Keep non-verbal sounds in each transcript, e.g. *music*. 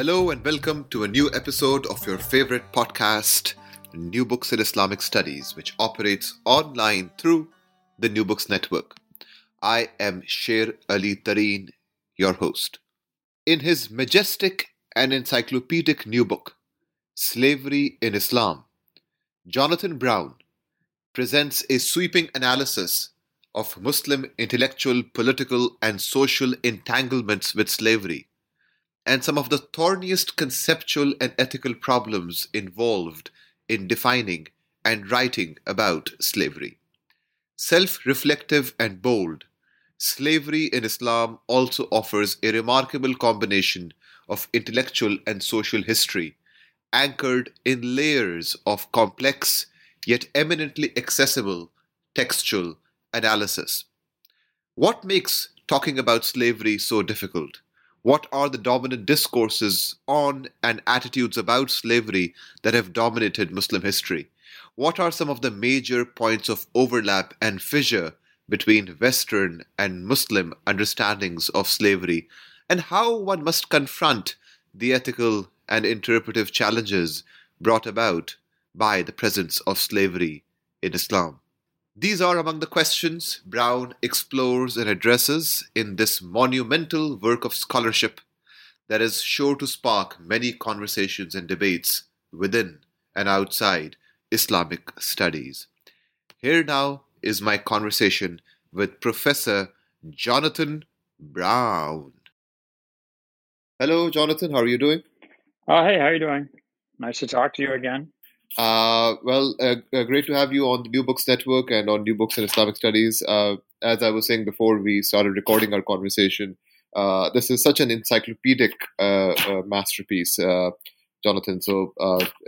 Hello and welcome to a new episode of your favorite podcast, New Books in Islamic Studies, which operates online through the New Books Network. I am Sher Ali Tareen, your host. In his majestic and encyclopedic new book, Slavery in Islam, Jonathan Brown presents a sweeping analysis of Muslim intellectual, political, and social entanglements with slavery and some of the thorniest conceptual and ethical problems involved in defining and writing about slavery. Self reflective and bold, slavery in Islam also offers a remarkable combination of intellectual and social history, anchored in layers of complex yet eminently accessible textual analysis. What makes talking about slavery so difficult? What are the dominant discourses on and attitudes about slavery that have dominated Muslim history? What are some of the major points of overlap and fissure between Western and Muslim understandings of slavery, and how one must confront the ethical and interpretive challenges brought about by the presence of slavery in Islam? These are among the questions Brown explores and addresses in this monumental work of scholarship that is sure to spark many conversations and debates within and outside Islamic studies. Here now is my conversation with Professor Jonathan Brown. Hello, Jonathan. How are you doing? Oh, hey, how are you doing? Nice to talk to you again. Uh, well, uh, uh, great to have you on the New Books Network and on New Books in Islamic Studies. Uh, as I was saying before we started recording our conversation, uh, this is such an encyclopedic uh, masterpiece, Jonathan. So,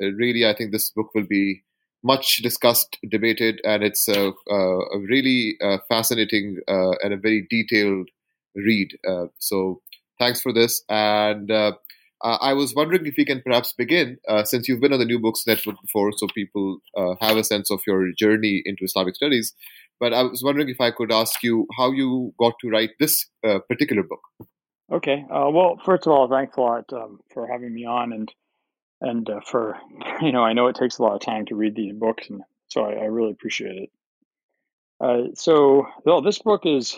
really, I think this book will be much discussed, debated, and it's a, a really fascinating and a very detailed read. so, thanks for this. And uh, I was wondering if we can perhaps begin, uh, since you've been on the New Books Network before, so people uh, have a sense of your journey into Islamic studies. But I was wondering if I could ask you how you got to write this uh, particular book. Okay. Uh, well, first of all, thanks a lot um, for having me on, and and uh, for *laughs* you know, I know it takes a lot of time to read these books, and so I, I really appreciate it. so, well, this book is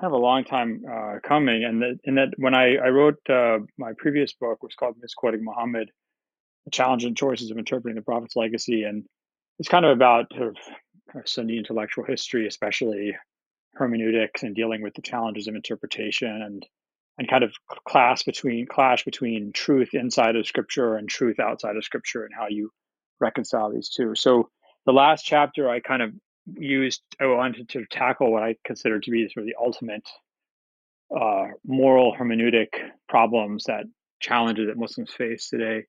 kind of a long time uh, coming. And that, and that when I, I wrote uh, my previous book was called Misquoting Muhammad, the challenging choices of interpreting the Prophet's legacy. And it's kind of about sort of, kind of Sunni intellectual history, especially hermeneutics and dealing with the challenges of interpretation and and kind of clash between clash between truth inside of scripture and truth outside of scripture and how you reconcile these two. So the last chapter I kind of used I wanted to tackle what I consider to be sort of the ultimate uh, moral hermeneutic problems that challenges that Muslims face today.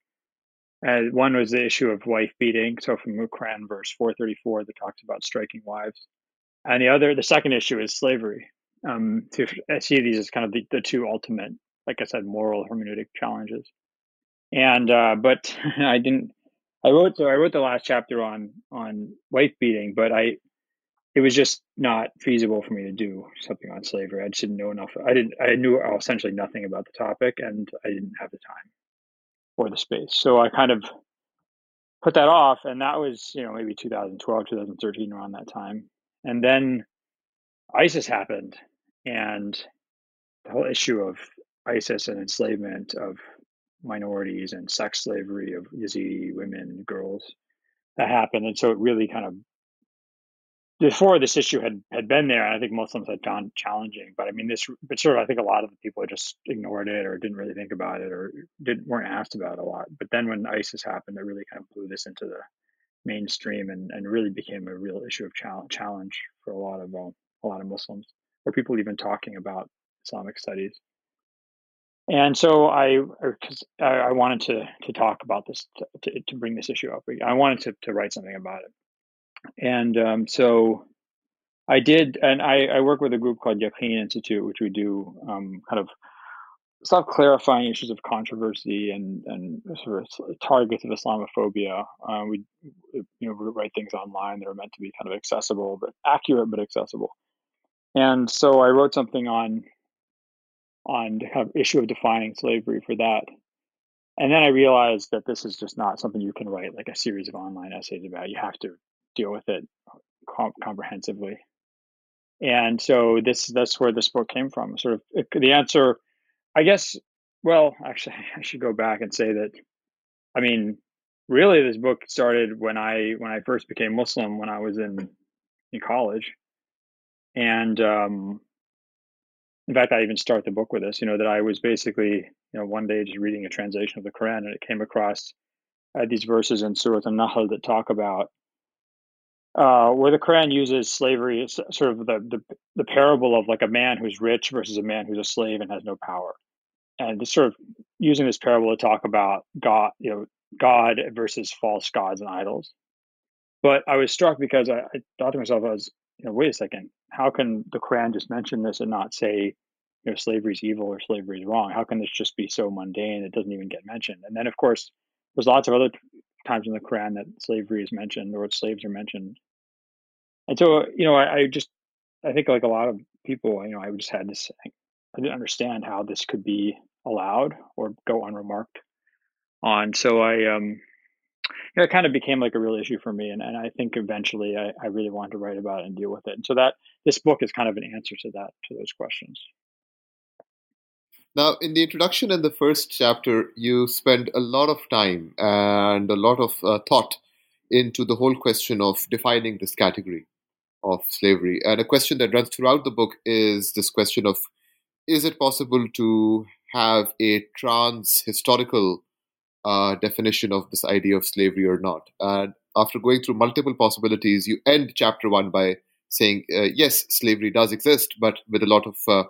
And one was the issue of wife beating. So from Quran verse 434 that talks about striking wives. And the other, the second issue is slavery. Um, to, I see these as kind of the, the two ultimate, like I said, moral hermeneutic challenges. And uh, but *laughs* I didn't. I wrote so I wrote the last chapter on on wife beating, but I it was just not feasible for me to do something on slavery. I just didn't know enough. I didn't. I knew essentially nothing about the topic, and I didn't have the time or the space. So I kind of put that off, and that was you know maybe 2012, 2013, around that time. And then ISIS happened, and the whole issue of ISIS and enslavement of minorities and sex slavery of Yazidi women, and girls, that happened, and so it really kind of before this issue had had been there, I think Muslims had found challenging. But I mean, this, but sort of, I think a lot of the people just ignored it or didn't really think about it or didn't weren't asked about a lot. But then when ISIS happened, it really kind of blew this into the mainstream and, and really became a real issue of challenge for a lot of uh, a lot of Muslims or people even talking about Islamic studies. And so I, because I, wanted to to talk about this to, to, bring this issue up. I wanted to to write something about it, and um, so I did. And I, I work with a group called Yaqeen Institute, which we do um, kind of stop clarifying issues of controversy and and sort of targets of Islamophobia. Uh, we you know write things online that are meant to be kind of accessible, but accurate but accessible. And so I wrote something on on the kind of issue of defining slavery for that. And then I realized that this is just not something you can write like a series of online essays about. You have to deal with it comp- comprehensively. And so this that's where this book came from. Sort of the answer I guess, well, actually, *laughs* I should go back and say that, I mean, really, this book started when I when I first became Muslim when I was in in college, and um, in fact, I even start the book with this. You know that I was basically, you know, one day just reading a translation of the Quran, and it came across uh, these verses in Surah An-Nahl that talk about uh, where the Quran uses slavery, as sort of the, the the parable of like a man who's rich versus a man who's a slave and has no power and just sort of using this parable to talk about God, you know, God versus false gods and idols. But I was struck because I, I thought to myself, I was, you know, wait a second, how can the Quran just mention this and not say, you know, slavery is evil or slavery is wrong? How can this just be so mundane it doesn't even get mentioned? And then, of course, there's lots of other times in the Quran that slavery is mentioned or slaves are mentioned. And so, you know, I, I just, I think like a lot of people, you know, I just had this, I didn't understand how this could be allowed or go unremarked on. So I, um, you know, it kind of became like a real issue for me. And, and I think eventually I, I really wanted to write about it and deal with it. And so that this book is kind of an answer to that, to those questions. Now, in the introduction and the first chapter, you spend a lot of time and a lot of uh, thought into the whole question of defining this category of slavery. And a question that runs throughout the book is this question of is it possible to have a trans historical uh, definition of this idea of slavery or not. And after going through multiple possibilities, you end chapter one by saying, uh, yes, slavery does exist, but with a lot of uh,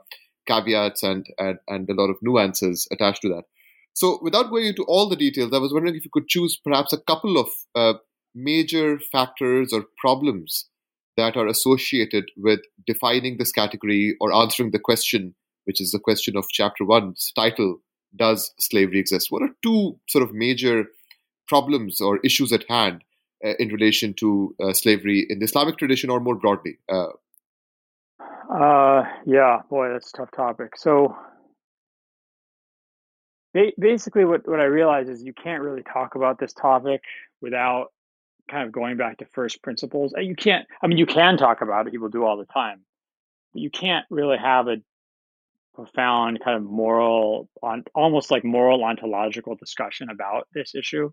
caveats and, and, and a lot of nuances attached to that. So, without going into all the details, I was wondering if you could choose perhaps a couple of uh, major factors or problems that are associated with defining this category or answering the question which is the question of chapter one's title Does slavery exist? What are two sort of major problems or issues at hand uh, in relation to uh, slavery in the Islamic tradition or more broadly? Uh, uh yeah, boy, that's a tough topic. So basically what, what I realize is you can't really talk about this topic without kind of going back to first principles. You can't, I mean, you can talk about it, people do all the time, but you can't really have a profound kind of moral on almost like moral ontological discussion about this issue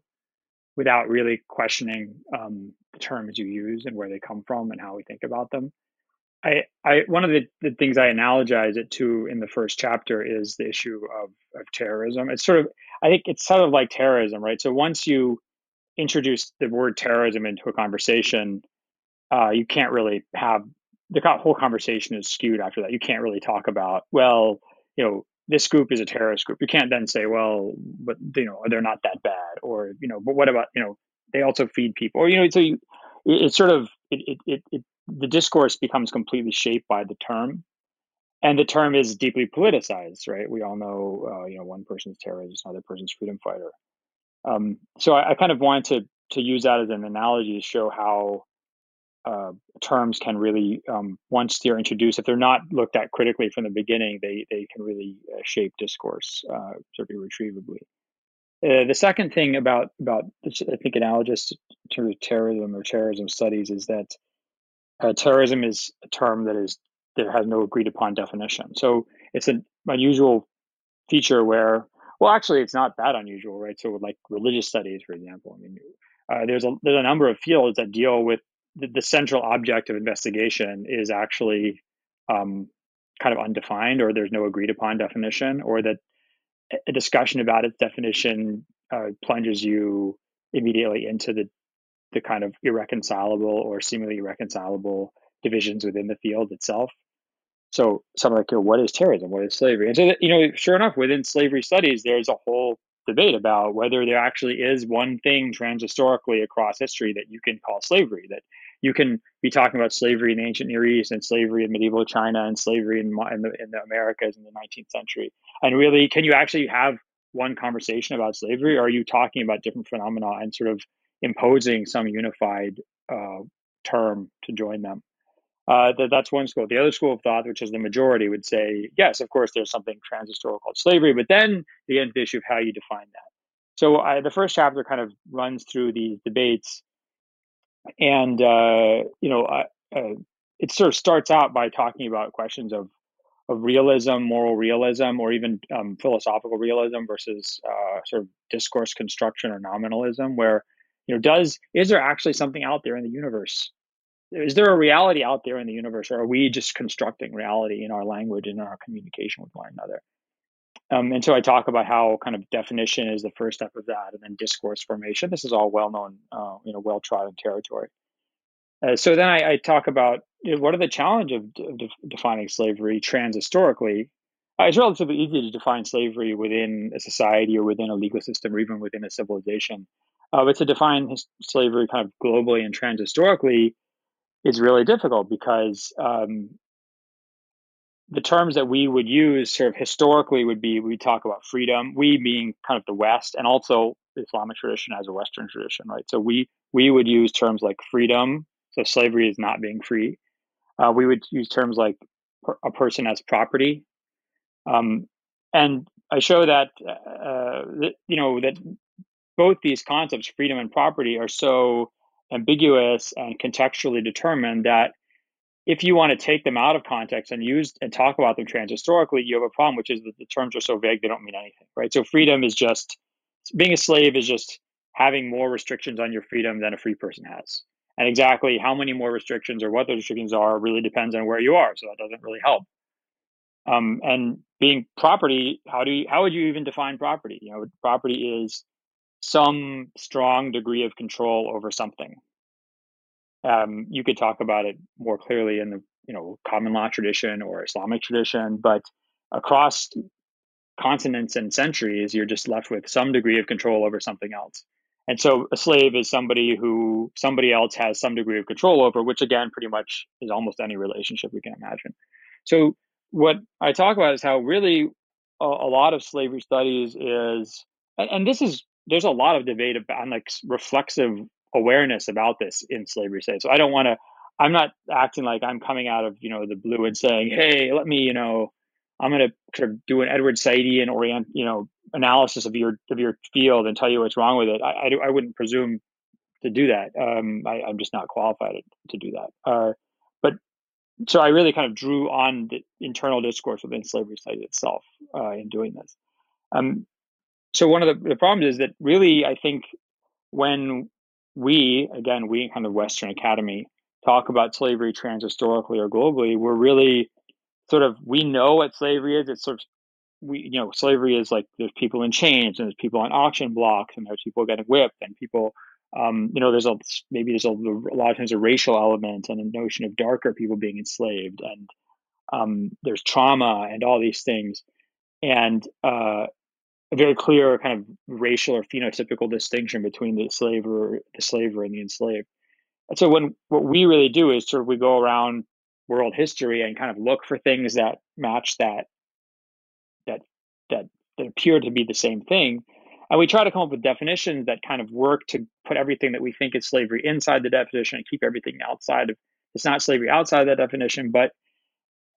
without really questioning um, the terms you use and where they come from and how we think about them. I, I one of the, the things I analogize it to in the first chapter is the issue of, of terrorism. It's sort of I think it's sort of like terrorism, right? So once you introduce the word terrorism into a conversation, uh, you can't really have the whole conversation is skewed after that. You can't really talk about, well, you know, this group is a terrorist group. You can't then say, well, but you know, they're not that bad, or you know, but what about you know, they also feed people, or you know, so you, it's sort of it, it, it, it the discourse becomes completely shaped by the term, and the term is deeply politicized, right? We all know, uh, you know, one person's terrorist, another person's freedom fighter. Um, so I, I kind of wanted to to use that as an analogy to show how uh, terms can really, um, once they're introduced, if they're not looked at critically from the beginning, they, they can really uh, shape discourse uh, sort of irretrievably. Uh, the second thing about about I think analogous to terms of terrorism or terrorism studies is that uh, terrorism is a term that is that has no agreed upon definition. So it's an unusual feature where, well, actually, it's not that unusual, right? So, like religious studies, for example, I mean, uh, there's a there's a number of fields that deal with the, the central object of investigation is actually um, kind of undefined or there's no agreed upon definition or that a discussion about its definition uh, plunges you immediately into the the kind of irreconcilable or seemingly irreconcilable divisions within the field itself. So something like, what is terrorism? What is slavery? And so, that, you know, sure enough, within slavery studies, there's a whole debate about whether there actually is one thing transhistorically across history that you can call slavery. That you can be talking about slavery in the ancient Near East and slavery in medieval China and slavery in, in, the, in the Americas in the 19th century. And really, can you actually have one conversation about slavery, or are you talking about different phenomena and sort of imposing some unified uh, term to join them? Uh, that, that's one school. The other school of thought, which is the majority, would say, yes, of course, there's something transhistorical called slavery, but then the end issue of how you define that. So I, the first chapter kind of runs through these debates, and uh, you know, uh, it sort of starts out by talking about questions of of realism, moral realism, or even um, philosophical realism versus uh, sort of discourse construction or nominalism, where you know, does is there actually something out there in the universe? Is there a reality out there in the universe or are we just constructing reality in our language and our communication with one another um, and so i talk about how kind of definition is the first step of that and then discourse formation. This is all well known uh, you know well trodden territory. Uh, so then I, I, talk about you know, what are the challenges of, de- defining slavery transhistorically? Uh, it's relatively easy to define slavery within a society or within a legal system or even within a civilization. Uh, but to define his, slavery kind of globally and transhistorically is really difficult because um, the terms that we would use sort of historically would be we talk about freedom we being kind of the west and also the islamic tradition as a western tradition right? So we we would use terms like freedom so slavery is not being free. Uh, we would use terms like a person as property. Um, and i show that, uh, that you know that both these concepts freedom and property are so ambiguous and contextually determined that if you want to take them out of context and use and talk about them transhistorically, you have a problem, which is that the terms are so vague they don't mean anything, right? So freedom is just being a slave is just having more restrictions on your freedom than a free person has. And exactly how many more restrictions or what those restrictions are really depends on where you are. So that doesn't really help. Um, and being property, how do you, how would you even define property? You know, property is some strong degree of control over something. Um, you could talk about it more clearly in the you know common law tradition or Islamic tradition, but across continents and centuries, you're just left with some degree of control over something else. And so a slave is somebody who somebody else has some degree of control over, which again, pretty much is almost any relationship we can imagine. So what I talk about is how really a, a lot of slavery studies is, and, and this is there's a lot of debate about like reflexive awareness about this in slavery studies. So I don't want to. I'm not acting like I'm coming out of you know the blue and saying, "Hey, let me you know, I'm going to sort of do an Edward Saidian orient you know analysis of your of your field and tell you what's wrong with it." I I, I wouldn't presume to do that. Um, I, am just not qualified to do that. Uh, but so I really kind of drew on the internal discourse within slavery studies itself uh, in doing this. Um, so one of the, the problems is that really I think when we again we kind of Western Academy talk about slavery transhistorically or globally, we're really sort of we know what slavery is. It's sort of we you know slavery is like there's people in chains and there's people on auction blocks and there's people getting whipped and people um, you know there's a maybe there's a, a, lot of times a racial element and a notion of darker people being enslaved and um, there's trauma and all these things and uh, a very clear kind of racial or phenotypical distinction between the slaver, the slaver, and the enslaved. And so when what we really do is sort of we go around world history and kind of look for things that match that that that that appear to be the same thing. And we try to come up with definitions that kind of work to put everything that we think is slavery inside the definition and keep everything outside of it's not slavery outside that definition, but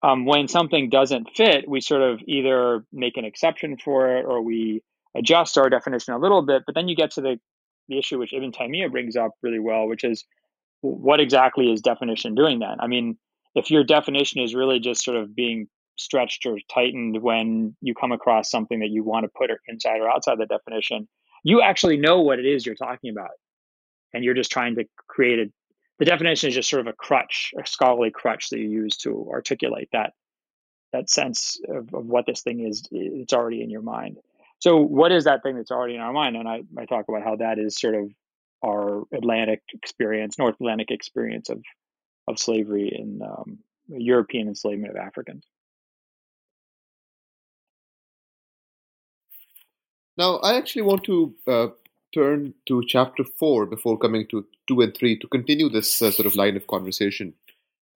um, when something doesn't fit, we sort of either make an exception for it or we adjust our definition a little bit. But then you get to the, the issue which Ibn Taymiyyah brings up really well, which is what exactly is definition doing then? I mean, if your definition is really just sort of being stretched or tightened when you come across something that you want to put inside or outside the definition, you actually know what it is you're talking about. And you're just trying to create a the definition is just sort of a crutch, a scholarly crutch that you use to articulate that that sense of, of what this thing is. It's already in your mind. So, what is that thing that's already in our mind? And I, I talk about how that is sort of our Atlantic experience, North Atlantic experience of of slavery in um, European enslavement of Africans. Now, I actually want to uh, turn to chapter four before coming to two and three to continue this uh, sort of line of conversation.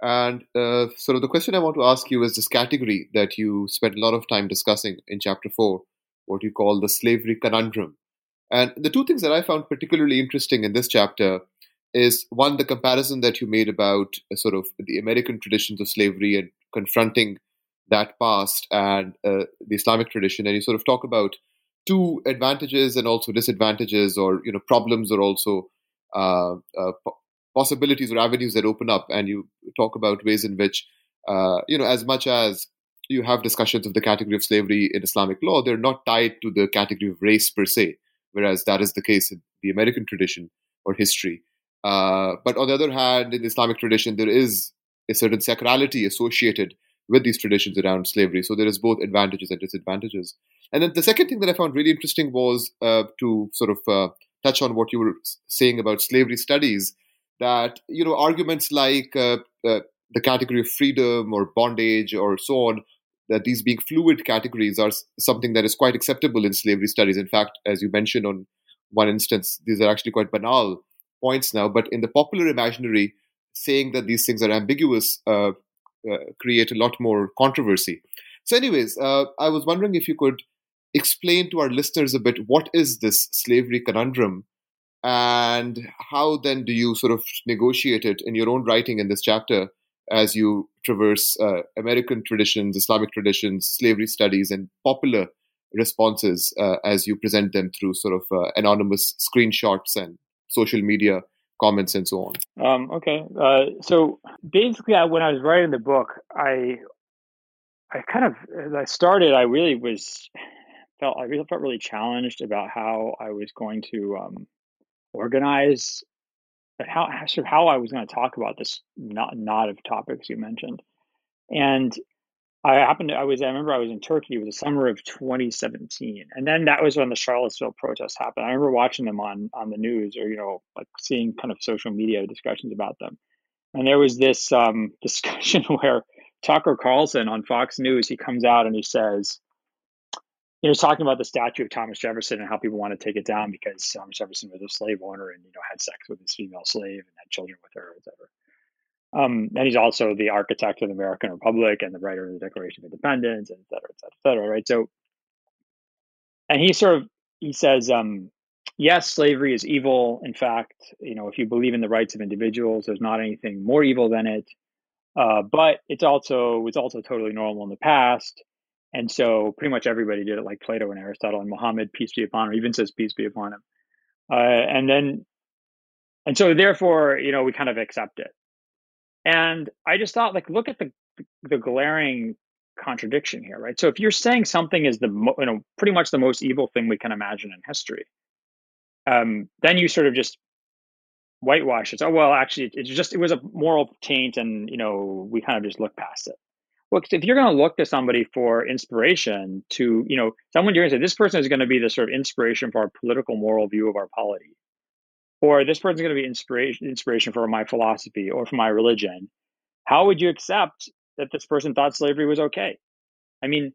And uh, sort of the question I want to ask you is this category that you spent a lot of time discussing in chapter four, what you call the slavery conundrum. And the two things that I found particularly interesting in this chapter is one, the comparison that you made about uh, sort of the American traditions of slavery and confronting that past and uh, the Islamic tradition. And you sort of talk about two advantages and also disadvantages or, you know, problems or also uh, uh possibilities or avenues that open up. And you talk about ways in which, uh, you know, as much as you have discussions of the category of slavery in Islamic law, they're not tied to the category of race per se, whereas that is the case in the American tradition or history. Uh, but on the other hand, in the Islamic tradition, there is a certain sacrality associated with these traditions around slavery. So there is both advantages and disadvantages. And then the second thing that I found really interesting was uh, to sort of uh, touch on what you were saying about slavery studies. That you know arguments like uh, uh, the category of freedom or bondage or so on, that these being fluid categories are something that is quite acceptable in slavery studies. In fact, as you mentioned on one instance, these are actually quite banal points now, but in the popular imaginary, saying that these things are ambiguous uh, create a lot more controversy. So, anyways, uh, I was wondering if you could explain to our listeners a bit what is this slavery conundrum and how then do you sort of negotiate it in your own writing in this chapter as you traverse uh, American traditions, Islamic traditions, slavery studies, and popular responses uh, as you present them through sort of uh, anonymous screenshots and social media comments and so on. Um, okay, uh, so basically, I, when I was writing the book, I I kind of as I started, I really was felt I really felt really challenged about how I was going to um, organize how sort of how I was going to talk about this not not of topics you mentioned, and I happened to, I was, I remember I was in Turkey. It was the summer of 2017. And then that was when the Charlottesville protests happened. I remember watching them on, on the news or, you know, like seeing kind of social media discussions about them. And there was this um, *laughs* discussion where Tucker Carlson on Fox News, he comes out and he says, you know, talking about the statue of Thomas Jefferson and how people want to take it down because Thomas Jefferson was a slave owner and, you know, had sex with his female slave and had children with her, et cetera. Um, and he's also the architect of the American Republic and the writer of the Declaration of Independence, et cetera, et cetera, et cetera, right? So, and he sort of he says, um, yes, slavery is evil. In fact, you know, if you believe in the rights of individuals, there's not anything more evil than it. Uh, but it's also was also totally normal in the past, and so pretty much everybody did it, like Plato and Aristotle and Muhammad, peace be upon him, even says peace be upon him. Uh, and then, and so therefore, you know, we kind of accept it. And I just thought, like, look at the the glaring contradiction here, right? So if you're saying something is the you know pretty much the most evil thing we can imagine in history, um, then you sort of just whitewash it. Oh well, actually, it's just it was a moral taint, and you know we kind of just look past it. Well, if you're going to look to somebody for inspiration, to you know someone you're going to say this person is going to be the sort of inspiration for our political moral view of our polity, or this person's going to be inspiration inspiration for my philosophy or for my religion how would you accept that this person thought slavery was okay? I mean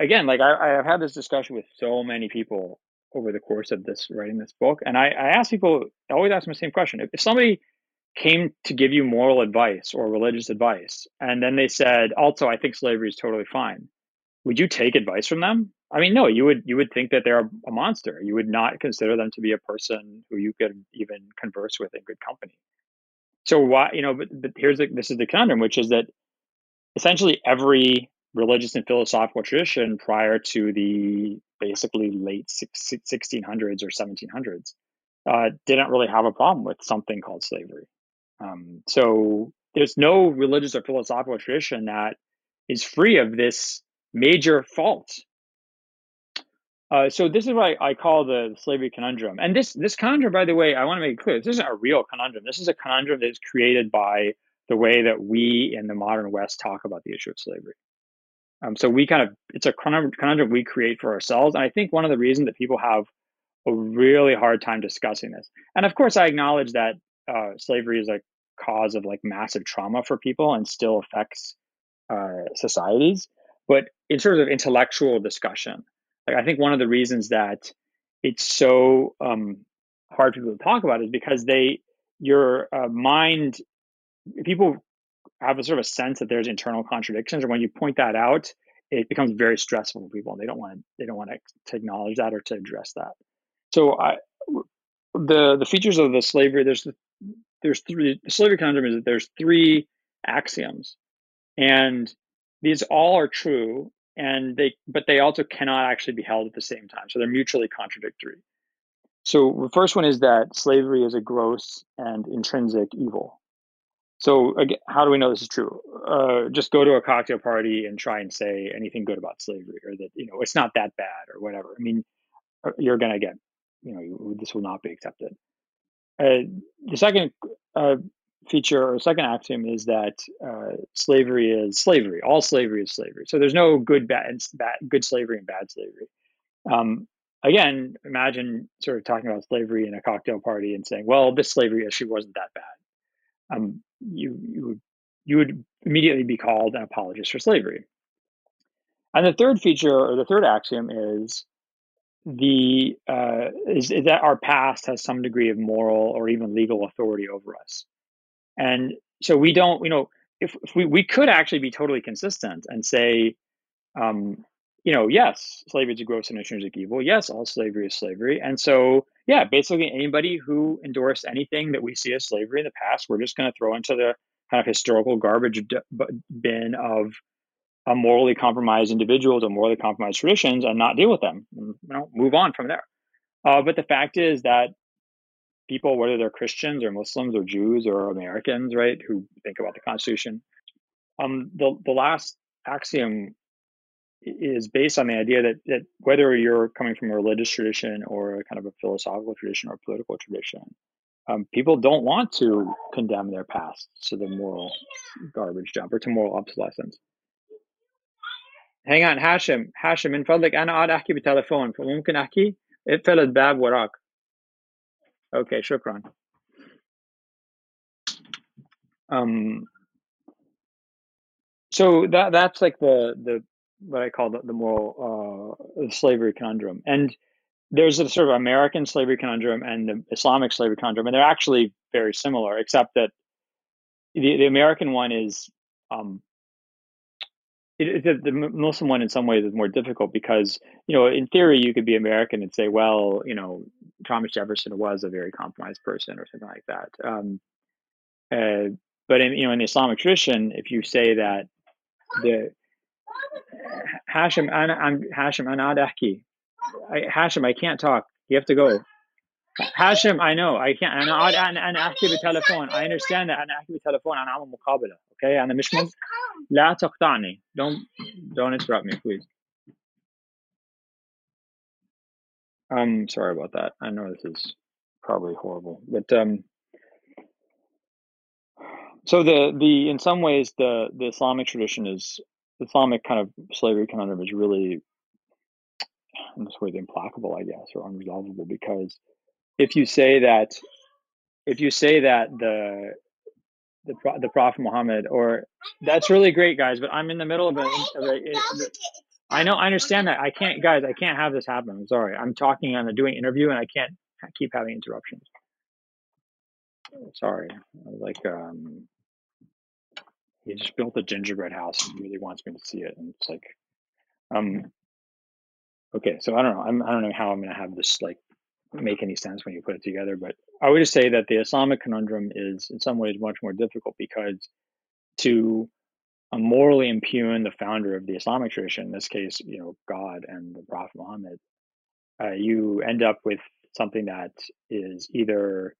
again like I, i've had this discussion with so many people over the course of this writing this book and i, I ask people I always ask them the same question. If, if somebody came to give you moral advice or religious advice and then they said also i think slavery is totally fine would you take advice from them I mean, no, you would you would think that they're a monster. You would not consider them to be a person who you could even converse with in good company. So why, you know, but, but here's the, this is the conundrum, which is that essentially every religious and philosophical tradition prior to the basically late 1600s or 1700s uh, didn't really have a problem with something called slavery. Um, so there's no religious or philosophical tradition that is free of this major fault uh, so this is what I, I, call the slavery conundrum. And this this conundrum, by the way, I want to make it clear, this isn't a real conundrum. This is a conundrum that is created by the way that we in the modern West talk about the issue of slavery. Um, so we kind of it's a conundrum we create for ourselves. And I think one of the reasons that people have a really hard time discussing this. And of course, I acknowledge that uh, slavery is a cause of like massive trauma for people and still affects uh, societies. But in terms of intellectual discussion, like I think one of the reasons that it's so um, hard for people to talk about is because they your uh, mind people have a sort of a sense that there's internal contradictions, or when you point that out, it becomes very stressful for people. And they don't want to they don't want to, to acknowledge that or to address that. So I the the features of the slavery there's there's three the slavery conundrum is that there's three axioms and these all are true and they but they also cannot actually be held at the same time so they're mutually contradictory. So the first one is that slavery is a gross and intrinsic evil. So again, how do we know this is true? Uh, just go to a cocktail party and try and say anything good about slavery or that you know it's not that bad or whatever. I mean uh, you're going to get you know this will not be accepted. Uh, the second uh, feature or second axiom is that uh, slavery is slavery. All slavery is slavery. So there's no good, bad, bad good slavery and bad slavery. Um, again, imagine sort of talking about slavery in a cocktail party and saying, "Well, this slavery issue wasn't that bad." Um, you you would you would immediately be called an apologist for slavery. And the third feature or the third axiom is the uh, is, is, that our past has some degree of moral or even legal authority over us, and so we don't, you know, if, if we we could actually be totally consistent and say, um, you know, yes, slavery is a gross and intrinsic evil. Yes, all slavery is slavery, and so yeah, basically anybody who endorsed anything that we see as slavery in the past, we're just going to throw into the kind of historical garbage bin of a morally compromised individuals or morally compromised traditions and not deal with them. You know, move on from there. Uh, but the fact is that people, whether they're Christians or Muslims or Jews or Americans, right, who think about the Constitution, um, the the last axiom is based on the idea that that whether you're coming from a religious tradition or a kind of a philosophical tradition or a political tradition, um, people don't want to condemn their past to the moral garbage dump or to moral obsolescence. Hang on هاشم هاشم من فضلك أنا قاعد أحكي بالتليفون فممكن أحكي اقفل الباب وراك Okay, shukran. Um, so that that's like the the what I call the, the moral uh, slavery conundrum, and there's a sort of American slavery conundrum and the Islamic slavery conundrum, and they're actually very similar, except that the, the American one is um, it, the, the Muslim one in some ways is more difficult because you know in theory you could be American and say well you know Thomas Jefferson was a very compromised person or something like that. Um, uh, but in you know in the Islamic tradition, if you say that the Hashim, I'm Hashim, anadahki, Hashim, I can't talk. You have to go. Hashim, I know I can't. أنا أنا أنا أحكي بالتليفون. I understand that أنا أحكي بالتليفون. أنا أعمل مقابلة. Okay, أنا مش مم... لا تقطعني. Don't don't interrupt me, please. I'm sorry about that. I know this is probably horrible, but um, so the the in some ways the the Islamic tradition is the Islamic kind of slavery conundrum is really in this way implacable, I guess, or unresolvable because if you say that if you say that the the the Prophet Muhammad or that's really great, guys, but I'm in the middle of a, of a, a I know, I understand that. I can't, guys, I can't have this happen. I'm sorry. I'm talking on a doing interview and I can't keep having interruptions. Sorry. Like, um, he just built a gingerbread house and really wants me to see it. And it's like, um, okay, so I don't know. I'm, I don't know how I'm going to have this like make any sense when you put it together. But I would just say that the Islamic conundrum is in some ways much more difficult because to morally impugn the founder of the Islamic tradition, in this case, you know, God and the Prophet Muhammad, uh, you end up with something that is either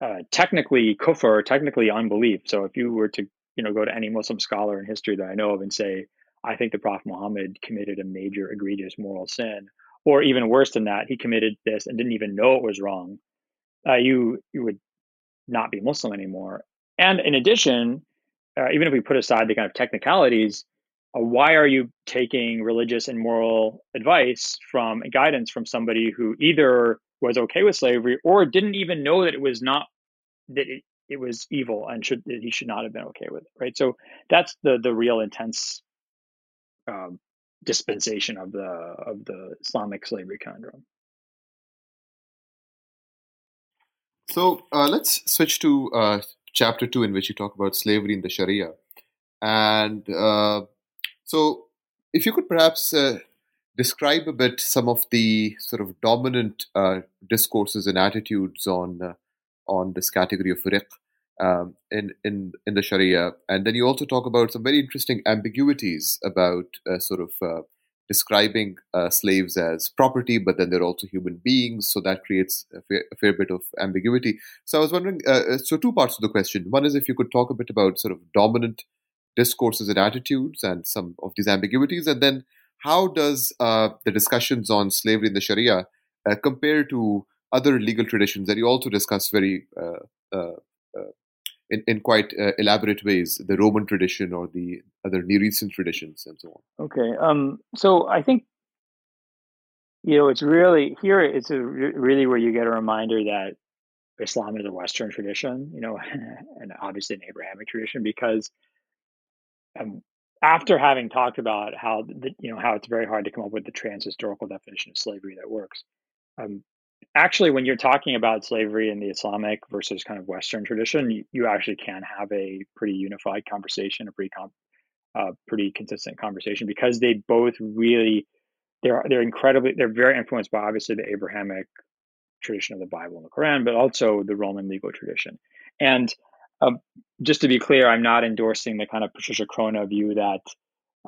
uh, technically kufr, technically unbelief. So if you were to, you know, go to any Muslim scholar in history that I know of and say, I think the Prophet Muhammad committed a major egregious moral sin, or even worse than that, he committed this and didn't even know it was wrong, uh, you you would not be Muslim anymore. And in addition, uh, even if we put aside the kind of technicalities, uh, why are you taking religious and moral advice from guidance from somebody who either was okay with slavery or didn't even know that it was not that it, it was evil and should he should not have been okay with it right? So that's the the real intense um, dispensation of the of the islamic slavery conundrum. So uh, let's switch to uh, chapter 2 in which you talk about slavery in the sharia. And uh, so if you could perhaps uh, describe a bit some of the sort of dominant uh, discourses and attitudes on uh, on this category of riq um, in in in the Sharia, and then you also talk about some very interesting ambiguities about uh, sort of uh, describing uh, slaves as property, but then they're also human beings, so that creates a fair, a fair bit of ambiguity. So I was wondering, uh, uh, so two parts of the question. One is if you could talk a bit about sort of dominant discourses and attitudes and some of these ambiguities, and then how does uh, the discussions on slavery in the Sharia compare to other legal traditions that you also discuss very uh, uh, uh, in, in quite elaborate ways, the Roman tradition or the other Near Eastern traditions and so on. Okay, um, so I think you know it's really here. It's really where you get a reminder that Islam is a Western tradition, you know, *laughs* and obviously an Abrahamic tradition because um, after having talked about how the, you know how it's very hard to come up with the trans historical definition of slavery that works, um, actually, when you're talking about slavery in the Islamic versus kind of Western tradition, you, you actually can have a pretty unified conversation, a pretty uh, pretty consistent conversation because they both really they're they're incredibly they're very influenced by obviously the Abrahamic tradition of the Bible and the Quran, but also the Roman legal tradition. And um, just to be clear, I'm not endorsing the kind of Patricia Crone view that,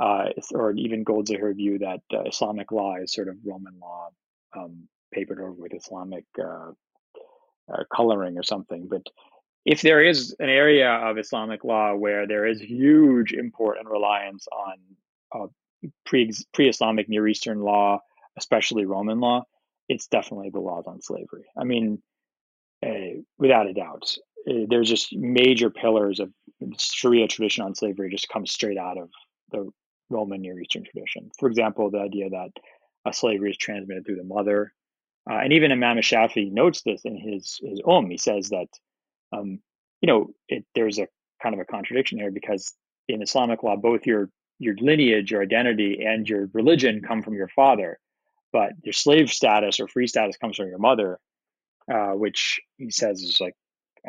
uh, or even Goldziher view that uh, Islamic law is sort of Roman law um, papered over with Islamic uh, uh, coloring or something. But if there is an area of Islamic law where there is huge import and reliance on uh, pre Islamic Near Eastern law, especially Roman law, it's definitely the laws on slavery. I mean, uh, without a doubt, uh, there's just major pillars of Sharia tradition on slavery just come straight out of the Roman Near Eastern tradition. For example, the idea that slavery is transmitted through the mother, uh, and even Imam Shafi notes this in his his Umm. He says that, um, you know, it, there's a kind of a contradiction here because in Islamic law, both your your lineage, your identity, and your religion come from your father, but your slave status or free status comes from your mother, uh, which he says is like,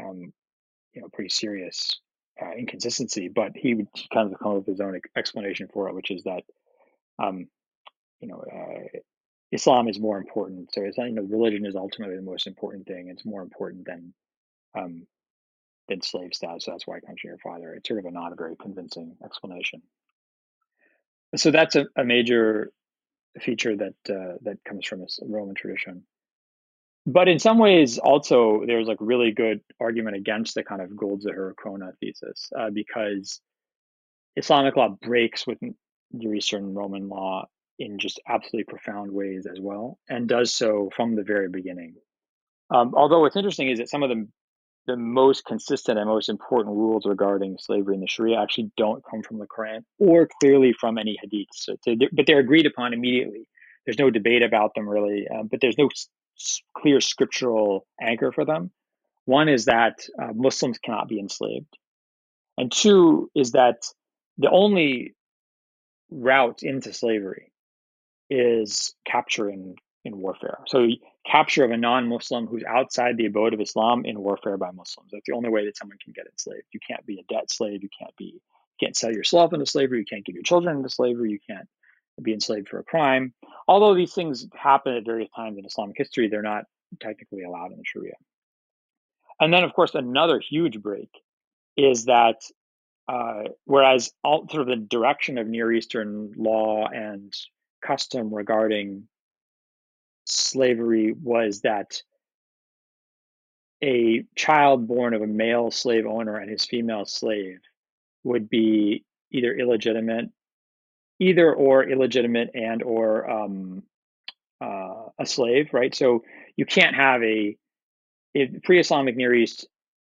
um, you know, pretty serious uh, inconsistency. But he would kind of come up with his own explanation for it, which is that, um, you know, uh, Islam is more important. So it's you know religion is ultimately the most important thing. It's more important than um, than slave status. So that's why it comes from your father. It's sort of a not a very convincing explanation. So that's a, a major feature that uh, that comes from this Roman tradition. But in some ways, also there's like really good argument against the kind of gold Goldziher Crone thesis uh, because Islamic law breaks with Eastern Roman law in just absolutely profound ways as well, and does so from the very beginning. Um, although what's interesting is that some of the the most consistent and most important rules regarding slavery in the Sharia actually don't come from the Quran or clearly from any hadiths, so but they're agreed upon immediately. There's no debate about them really, um, but there's no s- clear scriptural anchor for them. One is that uh, Muslims cannot be enslaved, and two is that the only route into slavery is capture in, in warfare. So capture of a non-Muslim who's outside the abode of Islam in warfare by Muslims. That's the only way that someone can get enslaved. You can't be a debt slave. You can't be you can't sell yourself into slavery. You can't give your children into slavery. You can't be enslaved for a crime. Although these things happen at various times in Islamic history, they're not technically allowed in the Sharia. And then, of course, another huge break is that uh, whereas all sort of the direction of Near Eastern law and custom regarding slavery was that a child born of a male slave owner and his female slave would be either illegitimate either or illegitimate and or um, uh, a slave right so you can't have a pre-islamic near east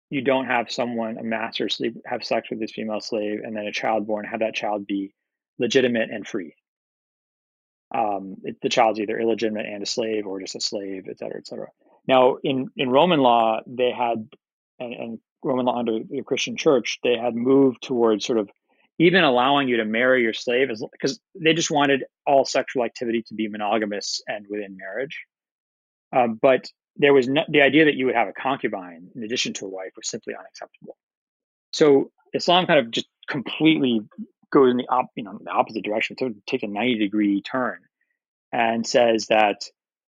you don't have someone a master slave have sex with his female slave and then a child born have that child be legitimate and free. Um, it, the child's either illegitimate and a slave, or just a slave, et cetera, et cetera. Now, in in Roman law, they had and, and Roman law under the Christian Church, they had moved towards sort of even allowing you to marry your slave because they just wanted all sexual activity to be monogamous and within marriage. Um, but there was no, the idea that you would have a concubine in addition to a wife was simply unacceptable. So Islam kind of just completely goes in the op, you know the opposite direction. So takes a ninety degree turn and says that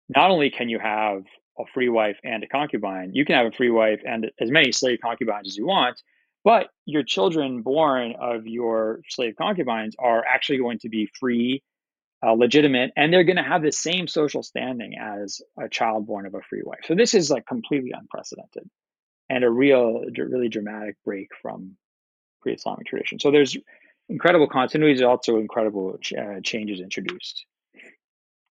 not only can you have a free wife and a concubine, you can have a free wife and as many slave concubines as you want, but your children born of your slave concubines are actually going to be free, uh, legitimate, and they're going to have the same social standing as a child born of a free wife. So this is like completely unprecedented and a real, really dramatic break from pre-Islamic tradition. So there's incredible continuities, also incredible uh, changes introduced.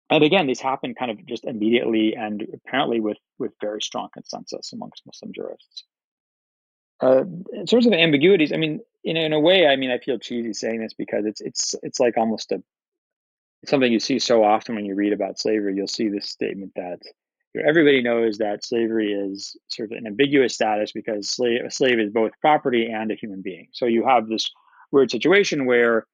And again, these happen kind of just immediately and apparently with, with very strong consensus amongst Muslim jurists. Uh, in terms of ambiguities, I mean, in, in a way, I mean, I feel cheesy saying this because it's it's it's like almost a something you see so often when you read about slavery. You'll see this statement that everybody knows that slavery is sort of an ambiguous status because slave, a slave is both property and a human being. So you have this weird situation where,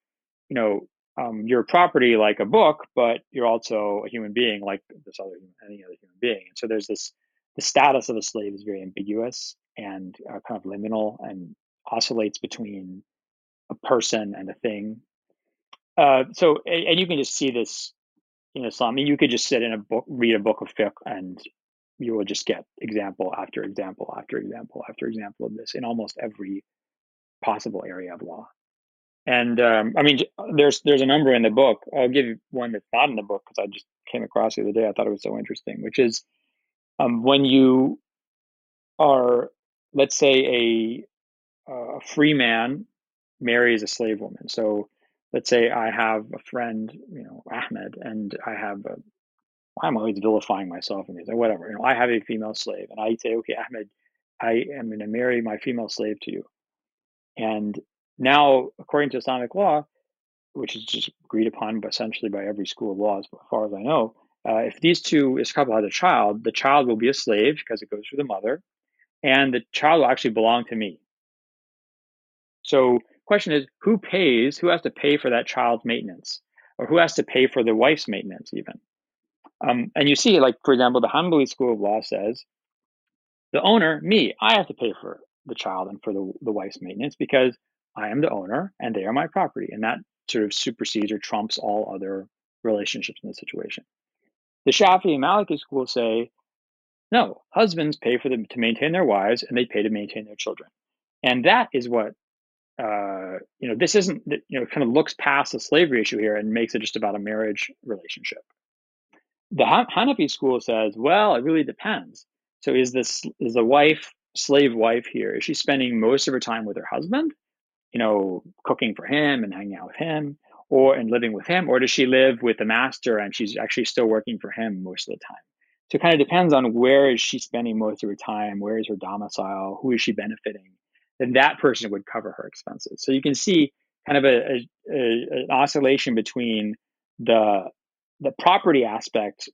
you know, um, you're property like a book, but you're also a human being like this other any other human being. And so there's this the status of a slave is very ambiguous and uh, kind of liminal and oscillates between a person and a thing. Uh, so, and, and, you can just see this in Islam. I mean, you could just sit in a book, read a book of fiqh, and you will just get example after example after example after example of this in almost every possible area of law. And um, I mean, there's there's a number in the book. I'll give you one that's not in the book because I just came across the other day. I thought it was so interesting, which is um, when you are let's say a, a free man marries a slave woman. So let's say I have a friend, you know, Ahmed, and I have a, I'm always vilifying myself and say, whatever, you know, I have a female slave, and I say, okay, Ahmed, I am going to marry my female slave to you. And now, according to Islamic law, which is just agreed upon essentially by every school of law, as far as I know, uh, if these two, this couple has a child, the child will be a slave because it goes through the mother, and the child will actually belong to me. So question is who pays, who has to pay for that child's maintenance? Or who has to pay for the wife's maintenance even? Um, and you see, like, for example, the Hanbali school of law says, the owner, me, I have to pay for the child and for the, the wife's maintenance because I am the owner and they are my property. And that sort of supersedes or trumps all other relationships in the situation. The Shafi and Maliki school say no, husbands pay for them to maintain their wives, and they pay to maintain their children, and that is what uh, you know. This isn't you know kind of looks past the slavery issue here and makes it just about a marriage relationship. The Hanafi school says, well, it really depends. So is this is the wife slave wife here? Is she spending most of her time with her husband, you know, cooking for him and hanging out with him, or and living with him, or does she live with the master and she's actually still working for him most of the time? So it kind of depends on where is she spending most of her time, where is her domicile, who is she benefiting, then that person would cover her expenses. So you can see kind of a, a, a an oscillation between the the property aspect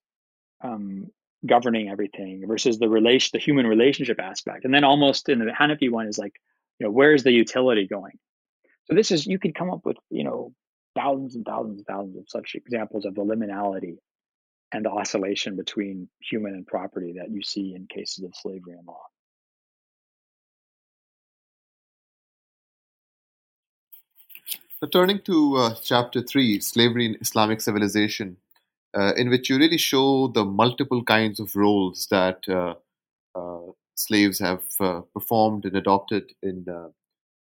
um, governing everything versus the relation the human relationship aspect, and then almost in the Hanafi one is like, you know, where's the utility going? So this is you could come up with you know thousands and thousands and thousands of such examples of the liminality and the oscillation between human and property that you see in cases of slavery and law. So turning to uh, chapter 3, Slavery in Islamic Civilization, uh, in which you really show the multiple kinds of roles that uh, uh slaves have uh, performed and adopted in uh,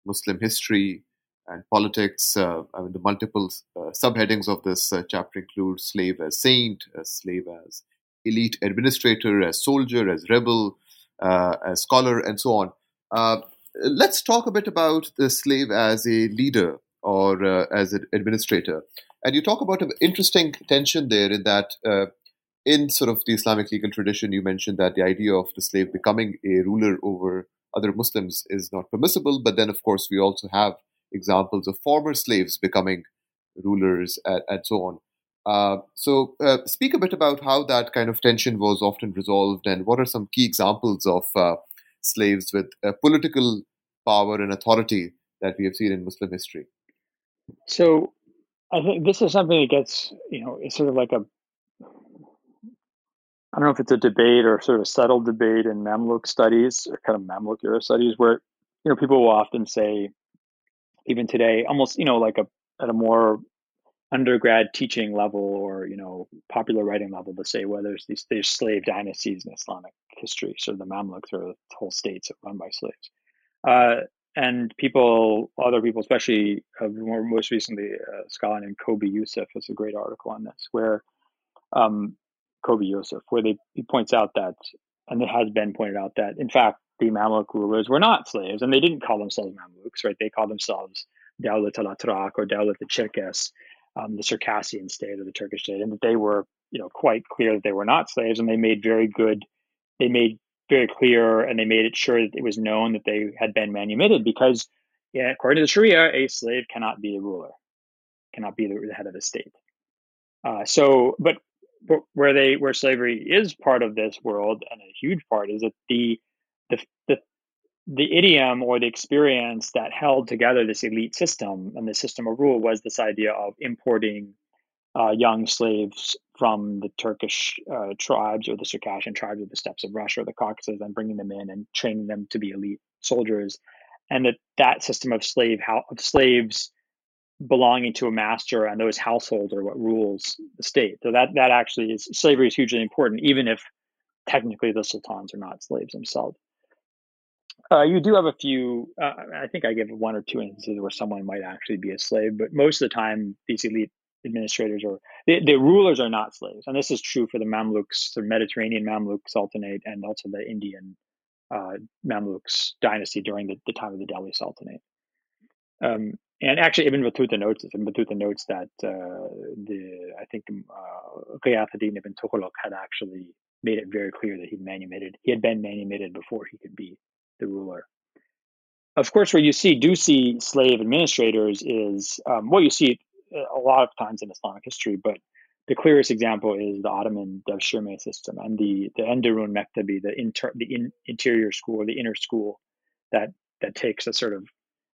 Muslim history and politics. Uh, I mean, the multiple uh, subheadings of this uh, chapter include slave as saint, as slave as elite administrator, as soldier, as rebel, uh, as scholar, and so on. Uh, let's talk a bit about the slave as a leader or uh, as an administrator. And you talk about an interesting tension there in that. In sort of the Islamic legal tradition, you mentioned that the idea of the slave becoming a ruler over other Muslims is not permissible. But then, of course, we also have examples of former slaves becoming rulers, and, and so on. Uh, so, uh, speak a bit about how that kind of tension was often resolved, and what are some key examples of uh, slaves with political power and authority that we have seen in Muslim history? So, I think this is something that gets, you know, it's sort of like a, I don't know if it's a debate or sort of a settled debate in Mamluk studies or kind of Mamluk era studies, where you know people will often say, even today, almost you know like a at a more undergrad teaching level or you know popular writing level to say well there's these there's slave dynasties in Islamic history. So the Mamluks are whole states run by slaves. Uh, and people, other people, especially uh, more, most recently, a scholar named Koby Yosef has a great article on this, where um, Koby Yosef, where they, he points out that, and it has been pointed out that, in fact, the Mamluk rulers were not slaves, and they didn't call themselves Mamluks, right? They called themselves Dawlat al-Atrak or Dawlat al-Cherkes, um, the Circassian state or the Turkish state, and that they were, you know, quite clear that they were not slaves, and they made very good, they made very clear, and they made it sure that it was known that they had been manumitted because, yeah, according to the Sharia, a slave cannot be a ruler, cannot be the, head of a state. Uh, so, but where they where slavery is part of this world and a huge part is that the the the the idiom or the experience that held together this elite system and the system of rule was this idea of importing uh, young slaves from the Turkish uh, tribes or the Circassian tribes of the steppes of Russia or the Caucasus and bringing them in and training them to be elite soldiers. And that that system of slave how, of slaves belonging to a master and those households are what rules the state. So that that actually is slavery is hugely important, even if technically the sultans are not slaves themselves. Uh, you do have a few. Uh, I think I give one or two instances where someone might actually be a slave, but most of the time, these elite administrators or the, the rulers are not slaves, and this is true for the Mamluks, the Mediterranean Mamluk Sultanate, and also the Indian uh, Mamluks dynasty during the, the, time of the Delhi Sultanate. Um, and actually, Ibn Battuta notes this. Ibn Battuta notes that uh, the I think uh, Ghiyath-ad-Din ibn Tughlaq had actually made it very clear that he'd manumitted. He had been manumitted before he could be the ruler. Of course, where you see do see slave administrators is um, what you see a lot of times in Islamic history, but the clearest example is the Ottoman Devshirme system and the the Enderun Mektebi, the inter, the in, interior school, the inner school that that takes a sort of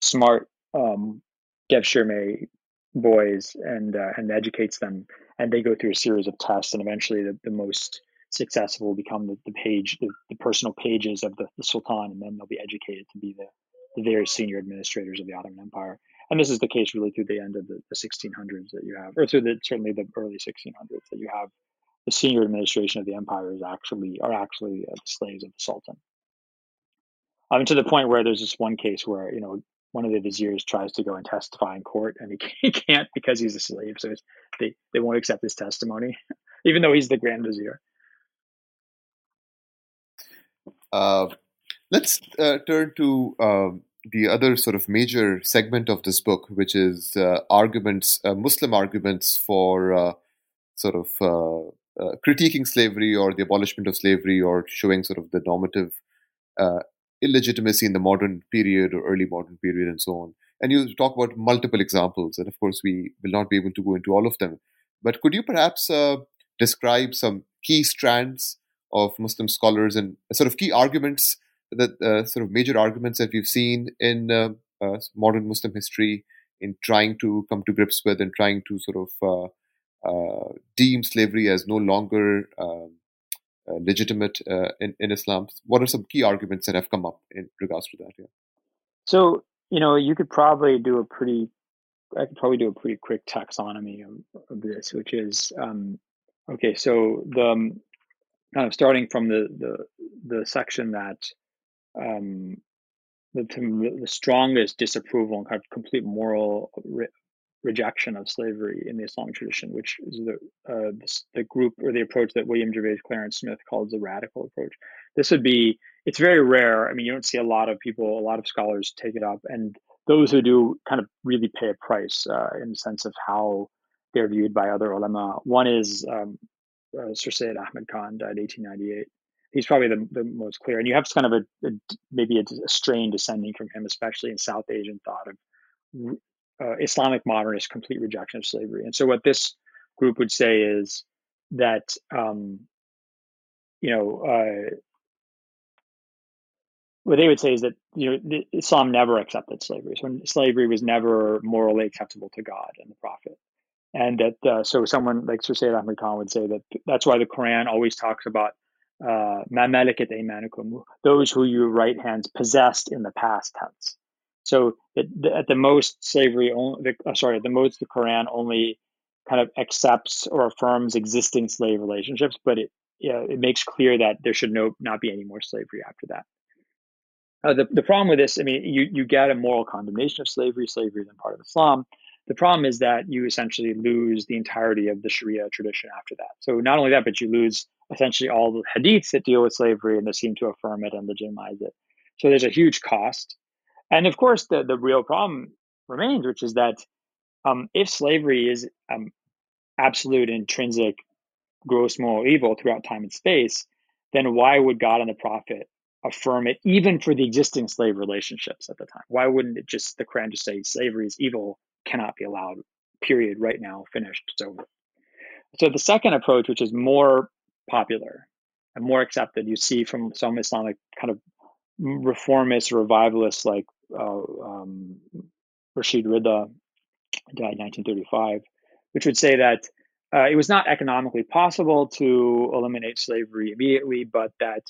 smart um, Devshirme boys and uh, and educates them, and they go through a series of tests, and eventually the, the most successful will become the, the page, the, the personal pages of the, the Sultan, and then they'll be educated to be the, the very senior administrators of the Ottoman Empire. And this is the case really through the end of the, the 1600s that you have, or through the certainly the early 1600s that you have the senior administration of the empire is actually are actually uh, slaves of the Sultan. I mean, to the point where there's this one case where you know one of the viziers tries to go and testify in court, and he, *laughs* can't because he's a slave, so they they won't accept his testimony, *laughs* even though he's the grand vizier. Uh, let's uh, turn to um, the other sort of major segment of this book, which is uh, arguments, uh, Muslim arguments for uh, sort of uh, critiquing slavery or the abolishment of slavery or showing sort of the normative illegitimacy in the modern period or early modern period and so on. And you talk about multiple examples, and of course, we will not be able to go into all of them. But could you perhaps describe some key strands of Muslim scholars and sort of key arguments that uh, sort of major arguments that we've seen in uh, uh, modern Muslim history in trying to come to grips with and trying to sort of uh, uh, deem slavery as no longer um, uh, legitimate in, in Islam. What are some key arguments that have come up in regards to that? Yeah. So you know, you could probably do a pretty, I could probably do a pretty quick taxonomy of, of this, which is um, okay. So the um, kind of starting from the the the section that um, the, the strongest disapproval and kind of complete moral rejection of slavery in the Islamic tradition, which is the uh, the, group or the approach that William Gervase Clarence Smith calls the radical approach. This would be it's very rare. I mean, you don't see a lot of people, a lot of scholars take it up, and those who do kind of really pay a price uh, in the sense of how they're viewed by other ulama. One is um, uh, Sir Syed Ahmed Khan died 1898. He's probably the, the most clear, and you have kind of a, a maybe a, a, strain descending from him, especially in South Asian thought of uh, Islamic modernist complete rejection of slavery. And so what this group would say is that um, you know uh, what they would say is that you know Islam never accepted slavery. So slavery was never morally acceptable to God and the Prophet, and that uh, so someone like Sir Sayyid Ahmed Khan would say that that's why the Quran always talks about uh, those who your right hands possessed in the past tense. So at the, at the most, slavery only, uh, sorry, at the most, the Quran only kind of accepts or affirms existing slave relationships, but it it makes clear that there should no not be any more slavery after that. Uh, the, the problem with this, I mean, you, you get a moral condemnation of slavery. Slavery is part of Islam. The problem is that you essentially lose the entirety of the Sharia tradition after that. So not only that, but you lose essentially all the hadiths that deal with slavery and that seem to affirm it and legitimize it. So there's a huge cost. And of course, the, the real problem remains, which is that um, if slavery is um, absolute, intrinsic, gross moral evil throughout time and space, then why would God and the prophet affirm it even for the existing slave relationships at the time? Why wouldn't it just, the Quran just say slavery is evil, cannot be allowed, period, right now, finished, it's over? So the second approach, which is more popular and more accepted, you see from some Islamic kind of reformists, revivalists like uh, um, Rashid Rida, died in 1935, which would say that uh, it was not economically possible to eliminate slavery immediately, but that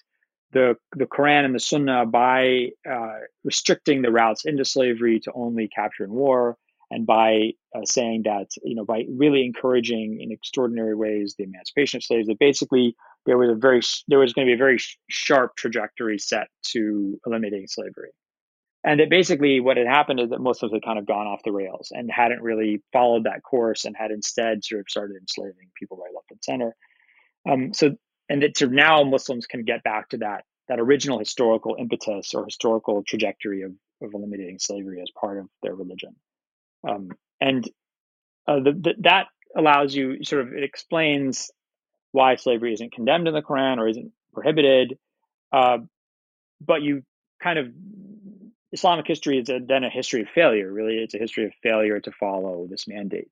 the the Quran and the Sunnah, by uh, restricting the routes into slavery to only capture and war, and by uh, saying that you know by really encouraging in extraordinary ways the emancipation of slaves, that basically there was a very there was going to be a very sharp trajectory set to eliminating slavery and that basically what had happened is that Muslims had kind of gone off the rails and hadn't really followed that course and had instead sort of started enslaving people right left and center. Um, so and that sort of now Muslims can get back to that that original historical impetus or historical trajectory of, of eliminating slavery as part of their religion. Um, and uh, the, the, that allows you sort of it explains why slavery isn't condemned in the Quran or isn't prohibited. Uh, but you kind of Islamic history is a, then a history of failure. Really, it's a history of failure to follow this mandate.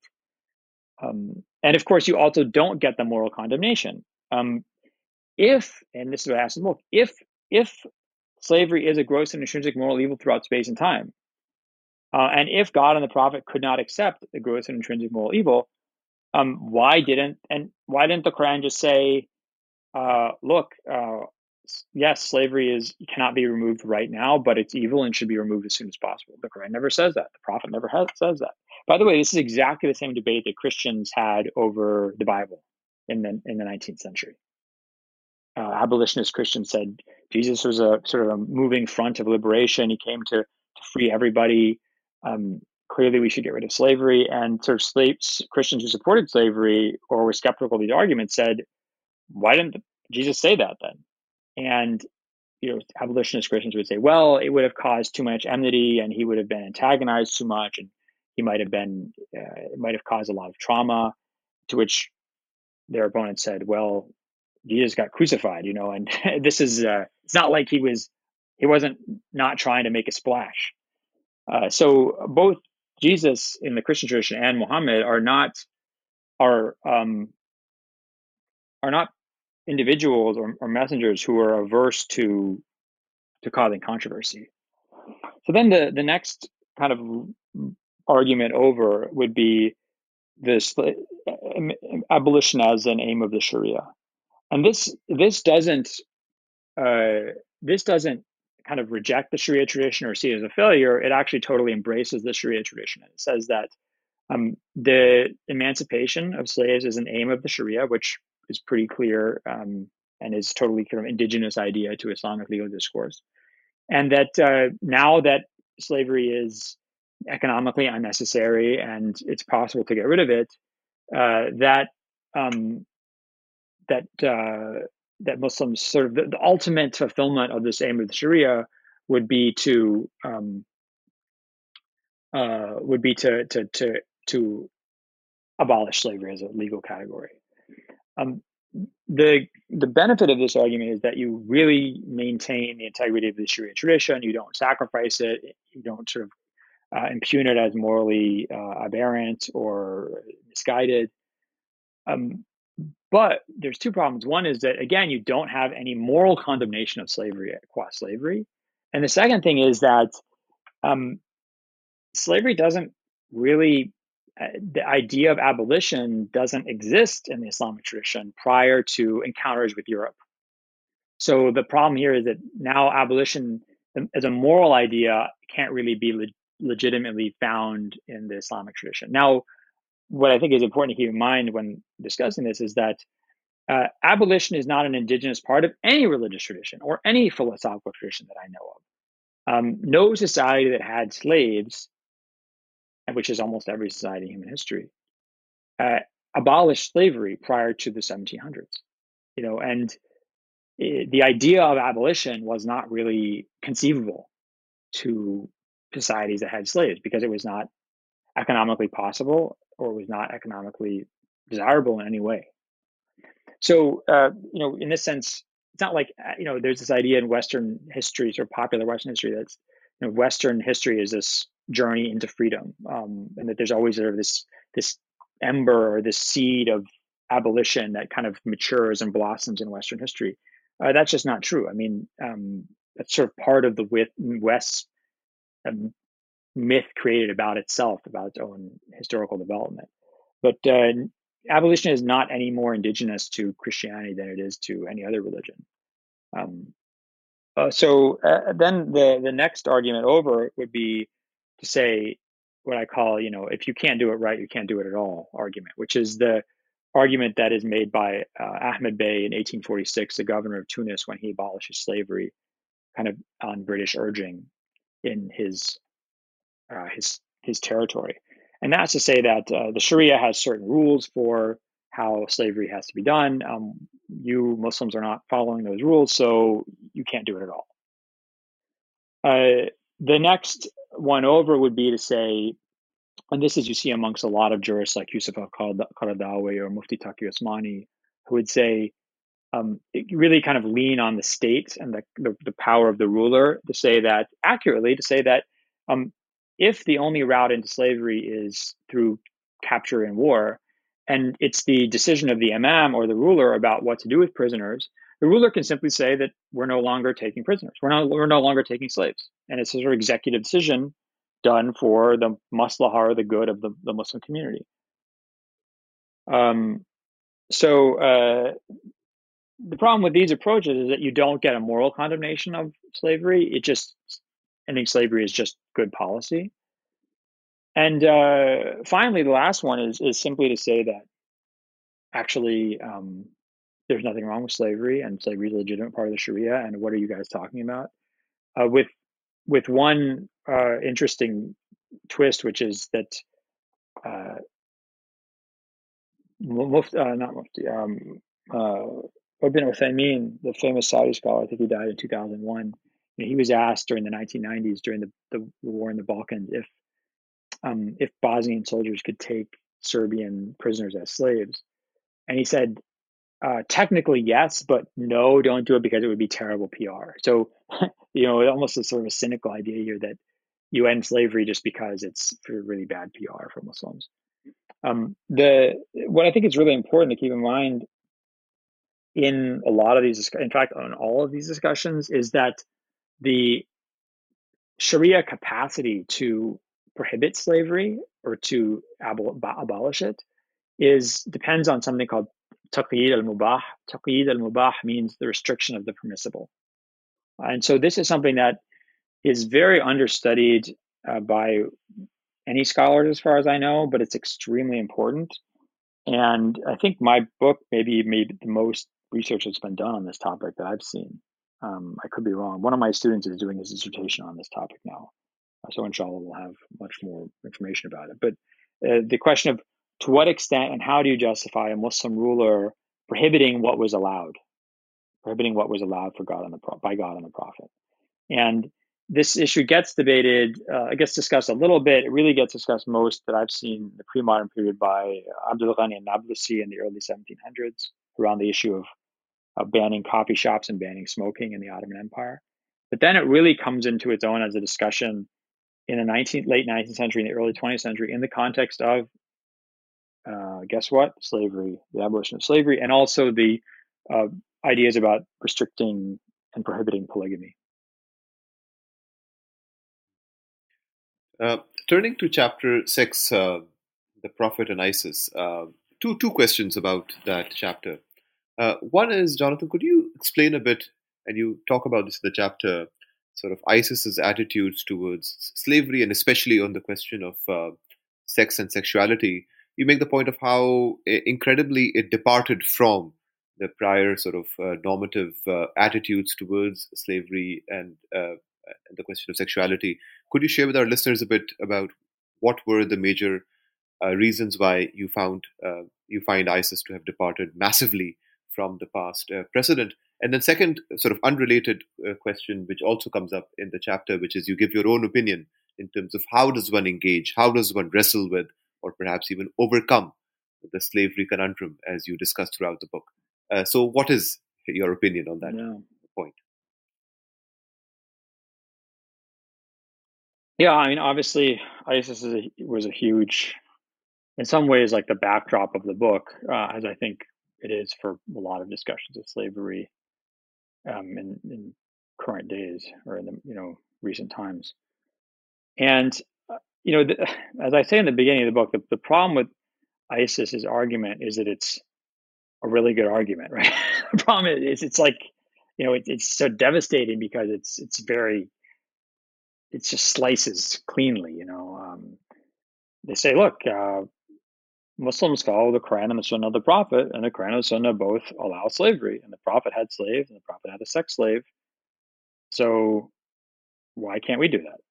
Um, and of course, you also don't get the moral condemnation. Um, if, and this is what I asked book, if if slavery is a gross and intrinsic moral evil throughout space and time, uh, and if God and the Prophet could not accept the gross and intrinsic moral evil, um, why didn't and why didn't the Quran just say, uh, "Look, uh, yes, slavery is cannot be removed right now, but it's evil and should be removed as soon as possible. The Quran never says that. The Prophet never has, says that. By the way, this is exactly the same debate that Christians had over the Bible in the in the 19th century. Uh, abolitionist Christians said Jesus was a sort of a moving front of liberation. He came to to free everybody. Um, clearly, we should get rid of slavery. And sort of slaves, Christians who supported slavery or were skeptical of these arguments said, "Why didn't Jesus say that then?" And you know, abolitionist Christians would say, well, it would have caused too much enmity, and he would have been antagonized too much, and he might have been, uh, it might have caused a lot of trauma. To which their opponent said, well, Jesus got crucified, you know, and *laughs* this is, uh, it's not like he was, he wasn't not trying to make a splash. Uh, so both Jesus in the Christian tradition and Muhammad are not, are, um, are not individuals or, or messengers who are averse to to causing controversy. So then the the next kind of argument over would be this abolition as an aim of the Sharia, and this this doesn't uh, this doesn't kind of reject the Sharia tradition or see it as a failure. It actually totally embraces the Sharia tradition. It says that um, the emancipation of slaves is an aim of the Sharia, which is pretty clear um, and is totally kind of indigenous idea to Islamic legal discourse. And that uh, now that slavery is economically unnecessary and it's possible to get rid of it, uh, that um, that uh, that Muslims sort of the, the, ultimate fulfillment of this aim of the Sharia would be to um, uh, would be to to to to abolish slavery as a legal category. Um, the the benefit of this argument is that you really maintain the integrity of the Sharia tradition. You don't sacrifice it. You don't sort of uh, impugn it as morally uh, aberrant or misguided. Um, but there's two problems. One is that again, you don't have any moral condemnation of slavery qua slavery, and the second thing is that um, slavery doesn't really. The idea of abolition doesn't exist in the Islamic tradition prior to encounters with Europe. So the problem here is that now abolition um, as a moral idea can't really be le- legitimately found in the Islamic tradition. Now, what I think is important to keep in mind when discussing this is that uh, abolition is not an indigenous part of any religious tradition or any philosophical tradition that I know of. Um, no society that had slaves, which is almost every society in human history, uh, abolished slavery prior to the 1700s. You know, and it, the idea of abolition was not really conceivable to societies that had slaves because it was not economically possible or was not economically desirable in any way. So, uh, you know, in this sense, it's not like uh, you know, there's this idea in Western history, or sort of popular Western history, that's you know, Western history is this journey into freedom, um, and that there's always sort of this this ember or this seed of abolition that kind of matures and blossoms in Western history. Uh, that's just not true. I mean, um, that's sort of part of the West's um, myth created about itself, about its own historical development. But uh, abolition is not any more indigenous to Christianity than it is to any other religion. Um, uh, so uh, then the the next argument over would be to say what I call, you know, if you can't do it right, you can't do it at all argument, which is the argument that is made by uh, Ahmed Bey in 1846, the governor of Tunis, when he abolishes slavery, kind of on British urging in his uh, his his territory. And that's to say that uh, the Sharia has certain rules for how slavery has to be done. Um, you Muslims are not following those rules, so you can't do it at all. Uh, the next one over would be to say, and this is you see amongst a lot of jurists like Yusuf al-Qaradawi or Mufti Taqi Usmani, who would say, um, really kind of lean on the state and the, the, the, power of the ruler to say that accurately to say that um, if the only route into slavery is through capture and war, and it's the decision of the imam or the ruler about what to do with prisoners, the ruler can simply say that we're no longer taking prisoners. We're no, we're no longer taking slaves. And it's a sort of executive decision done for the maslahah the good of the, the Muslim community. Um, so uh, the problem with these approaches is that you don't get a moral condemnation of slavery. It just ending slavery is just good policy. And uh, finally, the last one is is simply to say that actually um, there's nothing wrong with slavery, and slavery is a legitimate part of the Sharia. And what are you guys talking about? Uh, with with one uh, interesting twist, which is that uh, Mufti, uh, not Mufti, um, uh, Ibn Uthaymeen, the famous Saudi scholar, I think he died in 2001 he was asked during the 1990s, during the, the war in the Balkans, if um, if Bosnian soldiers could take Serbian prisoners as slaves, and he said, uh, technically yes, but no, don't do it because it would be terrible PR. So, *laughs* you know, it almost a sort of a cynical idea here that you end slavery just because it's really bad PR for Muslims. Um, the what I think is really important to keep in mind in a lot of these, in fact, on all of these discussions, is that the Sharia capacity to prohibit slavery or to abol- abolish it is depends on something called taqyid al-mubah. Taqyid al-mubah means the restriction of the permissible. And so this is something that is very understudied uh, by any scholars as far as I know, but it's extremely important. And I think my book maybe made the most research that's been done on this topic that I've seen. Um, I could be wrong. One of my students is doing his dissertation on this topic now. Uh, so inshallah, we'll have much more information about it. But uh, the question of to what extent and how do you justify a Muslim ruler prohibiting what was allowed, prohibiting what was allowed for God and the by God and the Prophet, and this issue gets debated, uh, it gets discussed a little bit. It really gets discussed most that I've seen in the pre-modern period by Abdul Ghani an-Nablusi in the early 1700s around the issue of of banning coffee shops and banning smoking in the Ottoman Empire. But then it really comes into its own as a discussion in the 19th, late 19th century and the early 20th century in the context of, uh, guess what? Slavery, the abolition of slavery, and also the uh, ideas about restricting and prohibiting polygamy. Uh, turning to chapter six, uh, the Prophet and ISIS, uh, two two questions about that chapter. Uh, one is, Jonathan, could you explain a bit, and you talk about this in the chapter, sort of ISIS's attitudes towards slavery, and especially on the question of sex and sexuality. You make the point of how incredibly it departed from the prior sort of uh, normative uh, attitudes towards slavery and, uh, the question of sexuality. Could you share with our listeners a bit about what were the major uh, reasons why you found uh, you find ISIS to have departed massively from the past uh, precedent? And then, second, sort of unrelated question, which also comes up in the chapter, which is you give your own opinion in terms of how does one engage, how does one wrestle with, or perhaps even overcome the slavery conundrum, as you discuss throughout the book. Uh, so, what is your opinion on that yeah. point? Yeah, I mean, obviously, ISIS a, was a huge, in some ways, like the backdrop of the book, uh, as I think it is for a lot of discussions of slavery um, in, in current days or in the you know recent times. And you know, the, as I say in the beginning of the book, the, the problem with ISIS's argument is that it's a really good argument, *laughs* right? the problem is it's like, you know, it, it's so devastating because it's it's very, it just slices cleanly. You know, um, they say, look, uh, Muslims follow the Quran and the Sunnah of the Prophet, and the Quran and the Sunnah both allow slavery, and the Prophet had slaves, and the Prophet had a sex slave. So why can't we do that?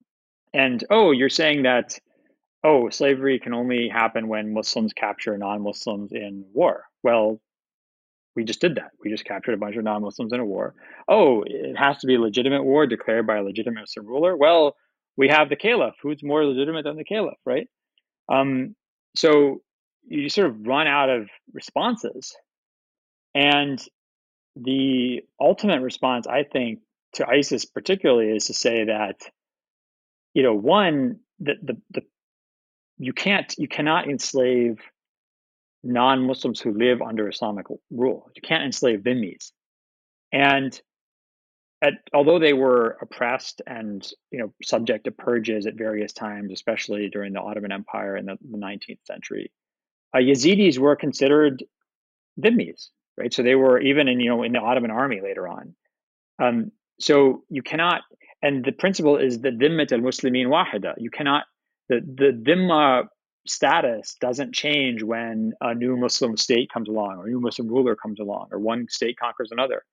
And oh, you're saying that oh, slavery can only happen when Muslims capture non-Muslims in war. Well, we just did that. We just captured a bunch of non-Muslims in a war. Oh, it has to be a legitimate war declared by a legitimate Muslim ruler. Well, we have the caliph. Who's more legitimate than the caliph, right? Um, so you sort of run out of responses, and the ultimate response, I think, to ISIS particularly is to say that, you know, one, that the, the you can't you cannot enslave non-Muslims who live under Islamic rule. You can't enslave dhimmis. And at, although they were oppressed and you know subject to purges at various times, especially during the Ottoman Empire in the, the 19th century, uh, Yazidis were considered dhimmis, right? So they were even in you know in the Ottoman army later on. Um, so you cannot, and the principle is the dhimmat al muslimin wahida. You cannot the the dhimma status doesn't change when a new Muslim state comes along or a new Muslim ruler comes along or one state conquers another.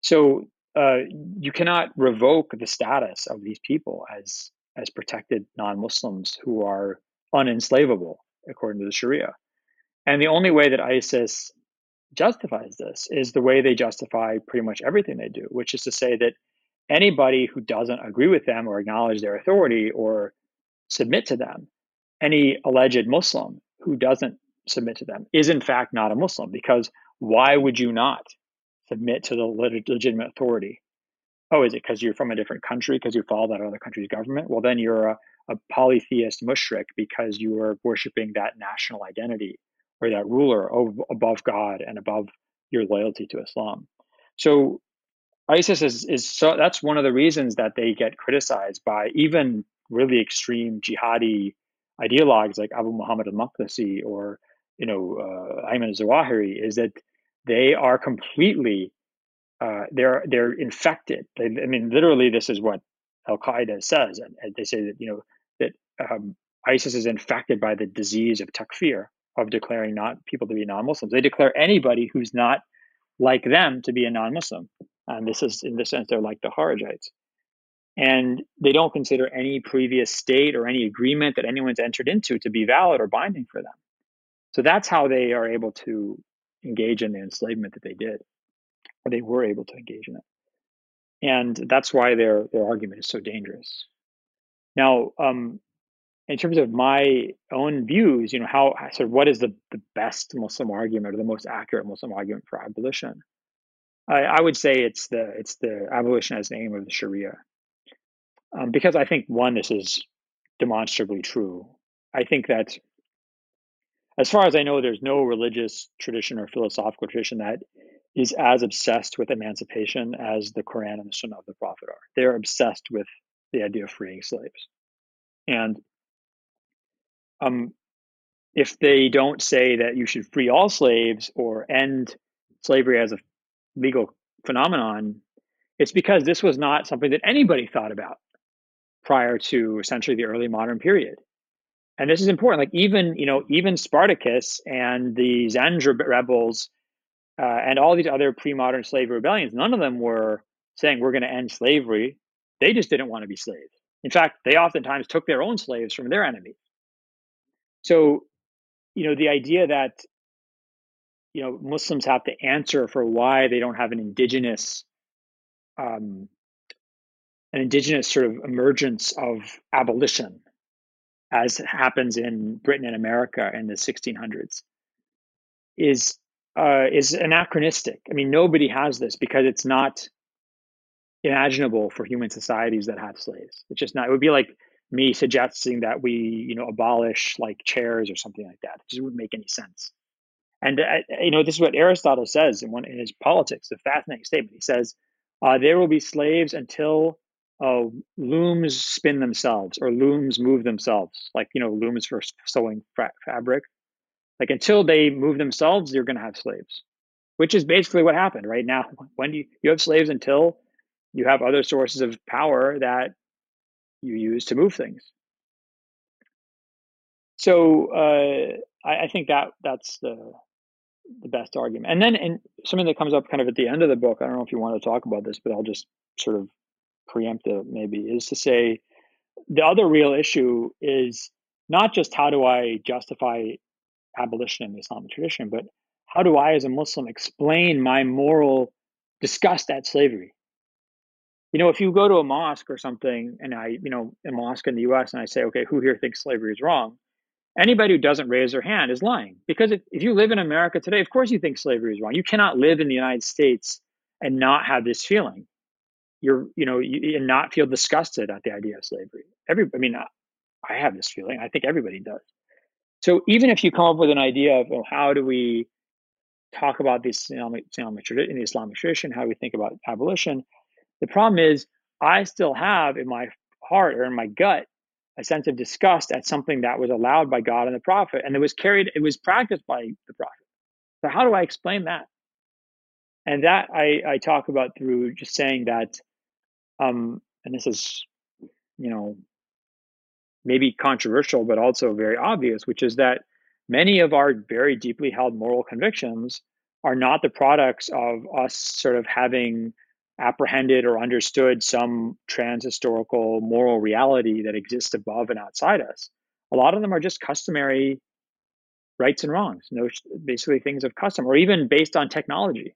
So uh, you cannot revoke the status of these people as as protected non-Muslims who are unenslavable according to the Sharia. And the only way that ISIS justifies this is the way they justify pretty much everything they do, which is to say that anybody who doesn't agree with them or acknowledge their authority or submit to them any alleged Muslim who doesn't submit to them is in fact not a Muslim because why would you not submit to the legitimate authority? Oh, is it because you're from a different country because you follow that other country's government? Well, then you're a, a polytheist mushrik because you are worshiping that national identity or that ruler above God and above your loyalty to Islam. So ISIS is, is so that's one of the reasons that they get criticized by even really extreme jihadi ideologues like Abu Muhammad al-Maqdisi or you know uh, Ayman Zawahiri is that they are completely uh, they're they're infected. They, I mean, literally, this is what Al Qaeda says, and, and, they say that you know that um, ISIS is infected by the disease of takfir of declaring not people to be non-Muslims. They declare anybody who's not like them to be a non-Muslim, and this is in this sense they're like the Kharijites and they don't consider any previous state or any agreement that anyone's entered into to be valid or binding for them. So that's how they are able to engage in the enslavement that they did, or they were able to engage in it. And that's why their their argument is so dangerous. Now, um, in terms of my own views, you know, how sort of what is the, the best Muslim argument or the most accurate Muslim argument for abolition? I, I would say it's the it's the abolition as the aim of the Sharia um, because I think one, this is demonstrably true. I think that, as far as I know, there's no religious tradition or philosophical tradition that is as obsessed with emancipation as the Quran and the Sunnah of the Prophet are. They're obsessed with the idea of freeing slaves. And um, if they don't say that you should free all slaves or end slavery as a legal phenomenon, it's because this was not something that anybody thought about prior to essentially the early modern period. And this is important. Like even you know even Spartacus and the Zenj rebels uh, and all these other pre-modern slave rebellions, none of them were saying we're going to end slavery. They just didn't want to be slaves. In fact, they oftentimes took their own slaves from their enemies. So, you know, the idea that you know Muslims have to answer for why they don't have an indigenous um, an indigenous sort of emergence of abolition, as happens in Britain and America in the 1600s, is uh, is anachronistic. I mean, nobody has this because it's not imaginable for human societies that have slaves. It's just not. It would be like me suggesting that we, you know, abolish like chairs or something like that. It just wouldn't make any sense. And uh, you know, this is what Aristotle says in one in his Politics. A fascinating statement. He says, uh, "There will be slaves until uh, looms spin themselves or looms move themselves, like you know, looms for sewing fabric. Like until they move themselves, you're going to have slaves, which is basically what happened right now. *laughs* When you you have slaves until you have other sources of power that you use to move things. So uh, I, I, think that that's the the best argument. And then and something that comes up kind of at the end of the book. I don't know if you want to talk about this, but I'll just sort of preempt it maybe is to say the other real issue is not just how do I justify abolition in the Islamic tradition, but how do I, as a Muslim, explain my moral disgust at slavery? You know, if you go to a mosque or something, and I, you know, a mosque in the U.S., and I say, okay, who here thinks slavery is wrong? Anybody who doesn't raise their hand is lying because if, if you live in America today, of course you think slavery is wrong. You cannot live in the United States and not have this feeling. You're, you know, you, and not feel disgusted at the idea of slavery. Every, I mean, I have this feeling. I think everybody does. So even if you come up with an idea of, well, how do we talk about this Islamic, Islamic in the Islamic tradition, how we think about abolition, the problem is I still have in my heart or in my gut a sense of disgust at something that was allowed by God and the prophet, and it was carried, it was practiced by the prophet. So how do I explain that? And that I, I talk about through just saying that, um, and this is, you know, maybe controversial, but also very obvious, which is that many of our very deeply held moral convictions are not the products of us sort of having apprehended or understood some trans-historical moral reality that exists above and outside us. A lot of them are just customary rights and wrongs, no, basically things of custom, or even based on technology.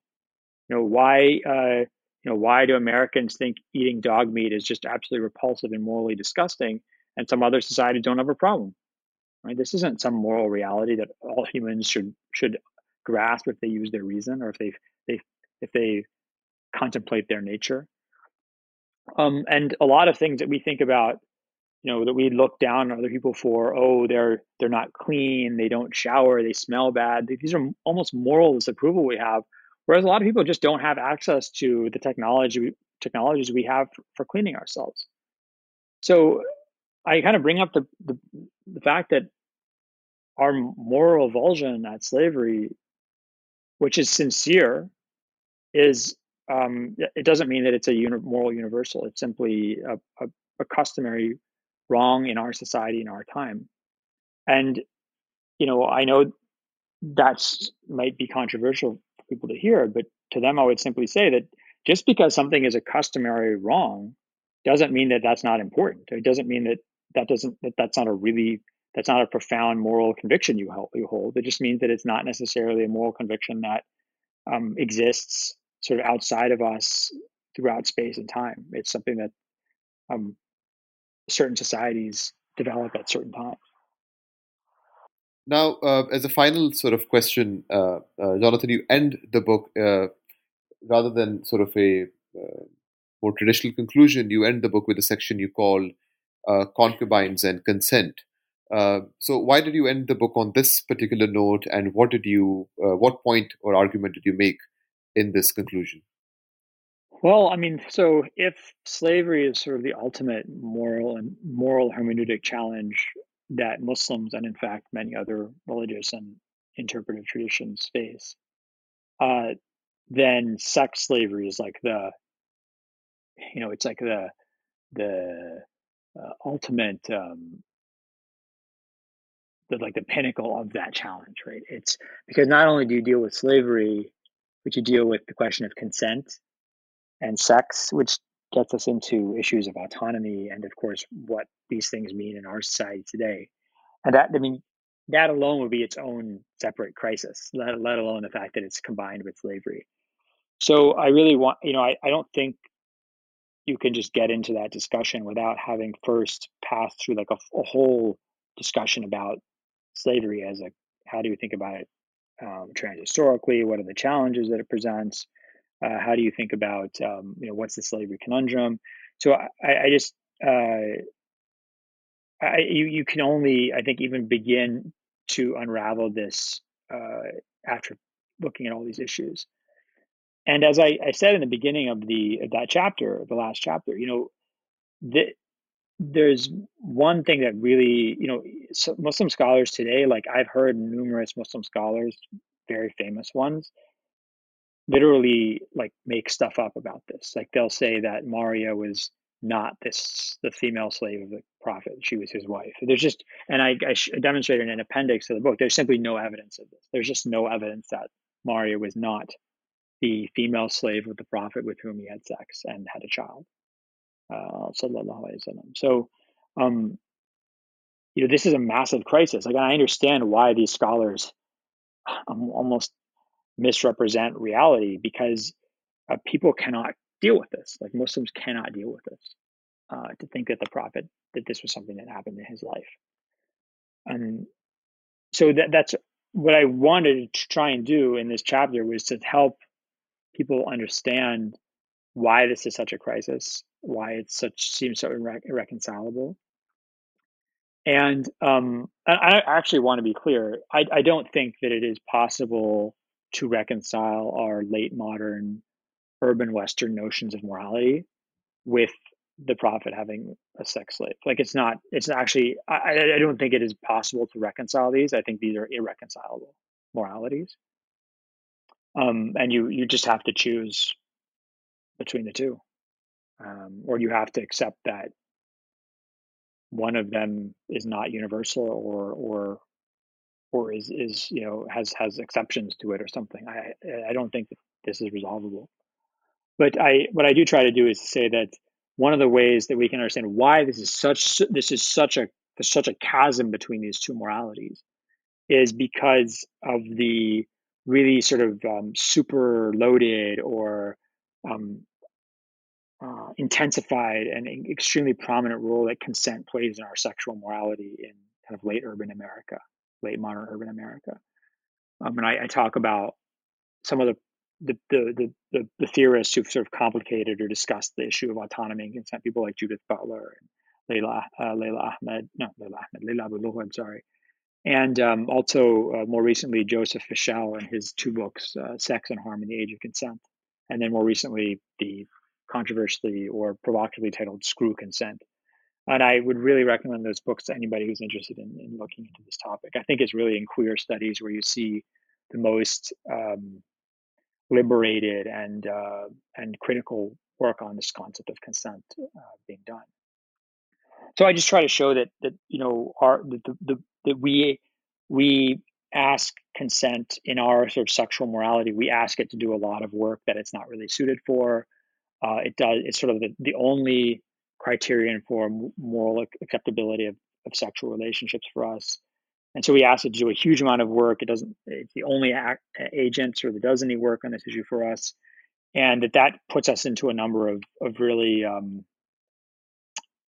You know, why uh, you know why do Americans think eating dog meat is just absolutely repulsive and morally disgusting, and some other societies don't have a problem? Right? This isn't some moral reality that all humans should should grasp if they use their reason or if they they if they contemplate their nature. Um, and a lot of things that we think about, you know, that we look down on other people for, oh, they're they're not clean, they don't shower, they smell bad. These are almost moral disapproval we have. Whereas a lot of people just don't have access to the technology technologies we have for cleaning ourselves. So I kind of bring up the, the, the fact that our moral revulsion at slavery, which is sincere, is um, it doesn't mean that it's a uni- moral universal. It's simply a, a, a, customary wrong in our society in our time. And, you know, I know that's might be controversial for people to hear, but to them, I would simply say that just because something is a customary wrong doesn't mean that that's not important. It doesn't mean that that doesn't that that's not a really that's not a profound moral conviction you hold. You hold. It just means that it's not necessarily a moral conviction that um, exists sort of outside of us throughout space and time. It's something that um, certain societies develop at certain times. Now, uh, as a final sort of question, uh, uh, Jonathan, you end the book uh, rather than sort of a uh, more traditional conclusion. You end the book with a section you call uh, concubines and consent. So, why did you end the book on this particular note, and what did you, what point or argument did you make in this conclusion? Well, I mean, so if slavery is sort of the ultimate moral and moral hermeneutic challenge that Muslims and in fact many other religious and interpretive traditions face, uh, then sex slavery is like the, you know, it's like the the uh, ultimate, um, the like the pinnacle of that challenge, right? It's because not only do you deal with slavery, but you deal with the question of consent and sex, which gets us into issues of autonomy and, of course, what these things mean in our society today. And that, I mean, that alone would be its own separate crisis, let, let alone the fact that it's combined with slavery. So I really want, you know, I, I don't think you can just get into that discussion without having first passed through like a, a whole discussion about slavery as a how do you think about it um, transhistorically? What are the challenges that it presents? Uh, how do you think about um, you know what's the slavery conundrum? So I, I just uh, I, you you can only I think even begin to unravel this uh, after looking at all these issues. And as I, I said in the beginning of the of that chapter, the last chapter, you know, the, there's one thing that really, you know, Muslim scholars today, like I've heard numerous Muslim scholars, very famous ones, literally like make stuff up about this. Like they'll say that Maria was not this the female slave of the prophet; she was his wife. There's just, and I, I demonstrated in an appendix to the book. There's simply no evidence of this. There's just no evidence that Maria was not the female slave of the prophet with whom he had sex and had a child. Uh, so, um, you know, this is a massive crisis. Like, I understand why these scholars *sighs* um, almost misrepresent reality because uh, people cannot deal with this. Like Muslims cannot deal with this. Uh, to think that the prophet that this was something that happened in his life, and so that that's what I wanted to try and do in this chapter was to help people understand why this is such a crisis, why it such seems so irre- irreconcilable. And um, I, I actually want to be clear. I, I don't think that it is possible to reconcile our late modern urban Western notions of morality with the prophet having a sex slave. Like it's not, it's actually, I, I don't think it is possible to reconcile these. I think these are irreconcilable moralities. Um, and you, you just have to choose between the two. Um, or you have to accept that one of them is not universal or, or or is is you know has has exceptions to it or something. I I don't think that this is resolvable. But I what I do try to do is say that one of the ways that we can understand why this is such this is such a there's such a chasm between these two moralities is because of the really sort of um, super loaded or um, uh, intensified and extremely prominent role that consent plays in our sexual morality in kind of late urban America late modern urban America. Um, and I, I, talk about some of the the, the the, the theorists who've sort of complicated or discussed the issue of autonomy and consent, people like Judith Butler and Leila uh, Leila Ahmed, no Leila Ahmed, Leila Abu I'm sorry, and um, also uh, more recently Joseph Fischel and his two books, uh, Sex and Harm in the Age of Consent, and then more recently the controversially or provocatively titled Screw Consent, and I would really recommend those books to anybody who's interested in, in looking into this topic. I think it's really in queer studies where you see the most um, liberated and uh, and critical work on this concept of consent uh, being done. So I just try to show that that you know our the, the, that we we ask consent in our sort of sexual morality. We ask it to do a lot of work that it's not really suited for. Uh, it does. It's sort of the, the only criterion for moral acceptability of, of sexual relationships for us. And so we asked it to do a huge amount of work. It doesn't, it's the only act, agent or that does any work on this issue for us. And that that puts us into a number of, of really um,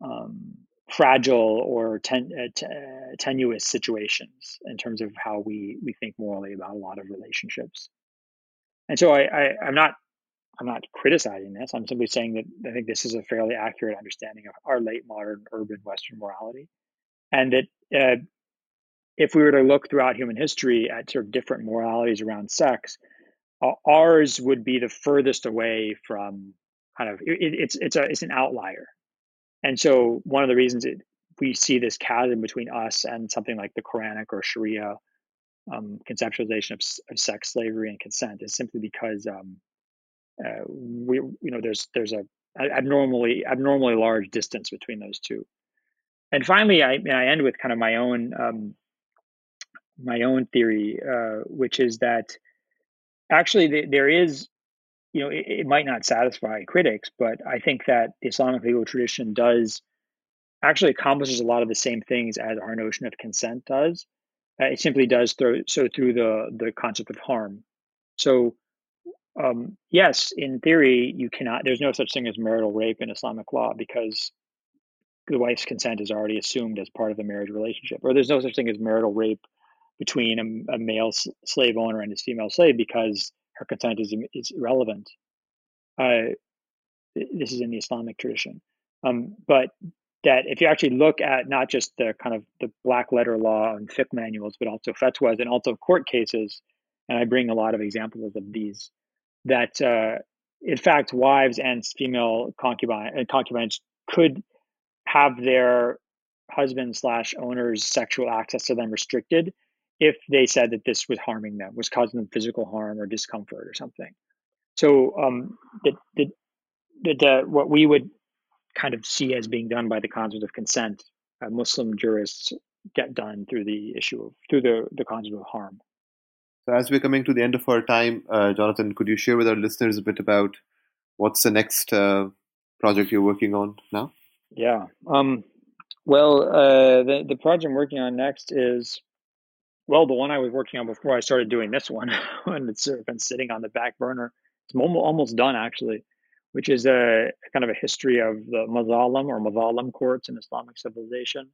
um, fragile or ten, uh, t- uh, tenuous situations in terms of how we, we think morally about a lot of relationships. And so I, I, I'm not I'm not criticizing this. I'm simply saying that I think this is a fairly accurate understanding of our late modern urban Western morality, and that uh, if we were to look throughout human history at sort of different moralities around sex, uh, ours would be the furthest away from kind of it, it's it's a it's an outlier, and so one of the reasons it, we see this chasm between us and something like the Quranic or Sharia um, conceptualization of, of, sex slavery and consent is simply because um, uh, we you know there's there's a abnormally abnormally large distance between those two. And finally, I I end with kind of my own um, my own theory, uh, which is that actually there is you know it, it, might not satisfy critics, but I think that the Islamic legal tradition does actually accomplishes a lot of the same things as our notion of consent does. Uh, it simply does through, so through the the concept of harm. So um, yes, in theory, you cannot. There's no such thing as marital rape in Islamic law because the wife's consent is already assumed as part of the marriage relationship. Or there's no such thing as marital rape between a, a male slave owner and his female slave because her consent is is irrelevant. Uh, this is in the Islamic tradition, um, but that if you actually look at not just the kind of the black letter law and fiqh manuals, but also fatwas and also court cases, and I bring a lot of examples of these that uh, in fact wives and female concubine uh, concubines could have their husband slash owners sexual access to them restricted if they said that this was harming them was causing them physical harm or discomfort or something. So um that the, the, what we would kind of see as being done by the concept of consent uh, muslim jurists get done through the issue of through the the concept of harm so, as we're coming to the end of our time, uh, Jonathan, could you share with our listeners a bit about what's the next uh, project you're working on now? Yeah. Um, well, uh, the the project I'm working on next is well, the one I was working on before I started doing this one, *laughs* and it's sort of been sitting on the back burner. It's almost done actually, which is a kind of a history of the Mazalim or Mazalim courts in Islamic civilization.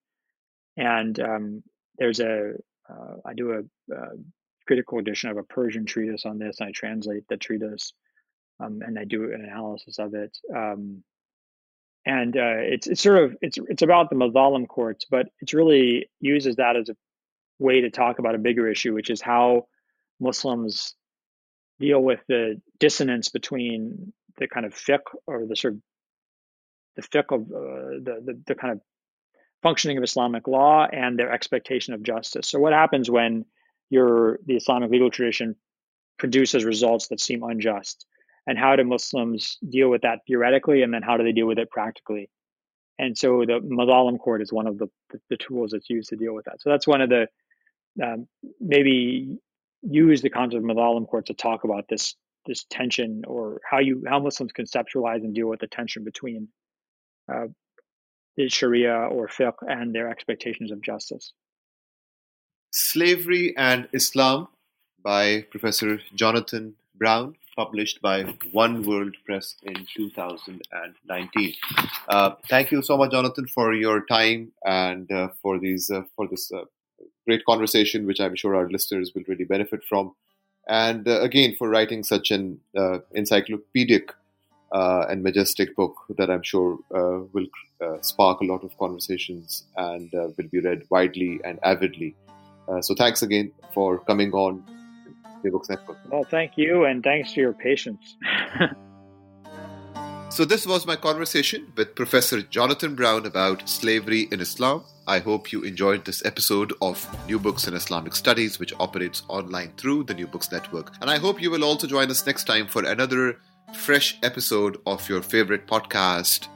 And um, there's a uh, I do a, a critical edition of a Persian treatise on this. and I translate the treatise um, and I do an analysis of it. Um, and uh, it's it's sort of it's it's about the Mazalim courts, but it's really uses that as a way to talk about a bigger issue, which is how Muslims deal with the dissonance between the kind of fiqh or the sort of the fiqh of uh, the, the the kind of functioning of Islamic law and their expectation of justice. So what happens when your the Islamic legal tradition produces results that seem unjust? And how do Muslims deal with that theoretically, and then how do they deal with it practically? And so the Mazalim court is one of the, the, tools that's used to deal with that. So that's one of the um, maybe use the concept of Mazalim court to talk about this this tension or how you how Muslims conceptualize and deal with the tension between uh, Sharia or fiqh and their expectations of justice. Slavery and Islam by Professor Jonathan Brown, published by One World Press in 2019. Uh, thank you so much, Jonathan, for your time and uh, for these uh, for this uh, great conversation, which I'm sure our listeners will really benefit from. And uh, again, for writing such an uh, encyclopedic and majestic book that I'm sure will spark a lot of conversations and will be read widely and avidly. Uh, so thanks again for coming on the Books Network. Well, thank you, and thanks for your patience. *laughs* so this was my conversation with Professor Jonathan Brown about slavery in Islam. I hope you enjoyed this episode of New Books in Islamic Studies, which operates online through the New Books Network. And I hope you will also join us next time for another fresh episode of your favorite podcast,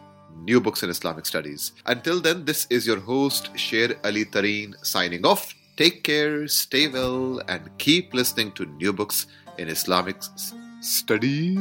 New Books in Islamic Studies. Until then, this is your host, Sher Ali Tareen, signing off. Take care, stay well, and keep listening to new books in Islamic studies.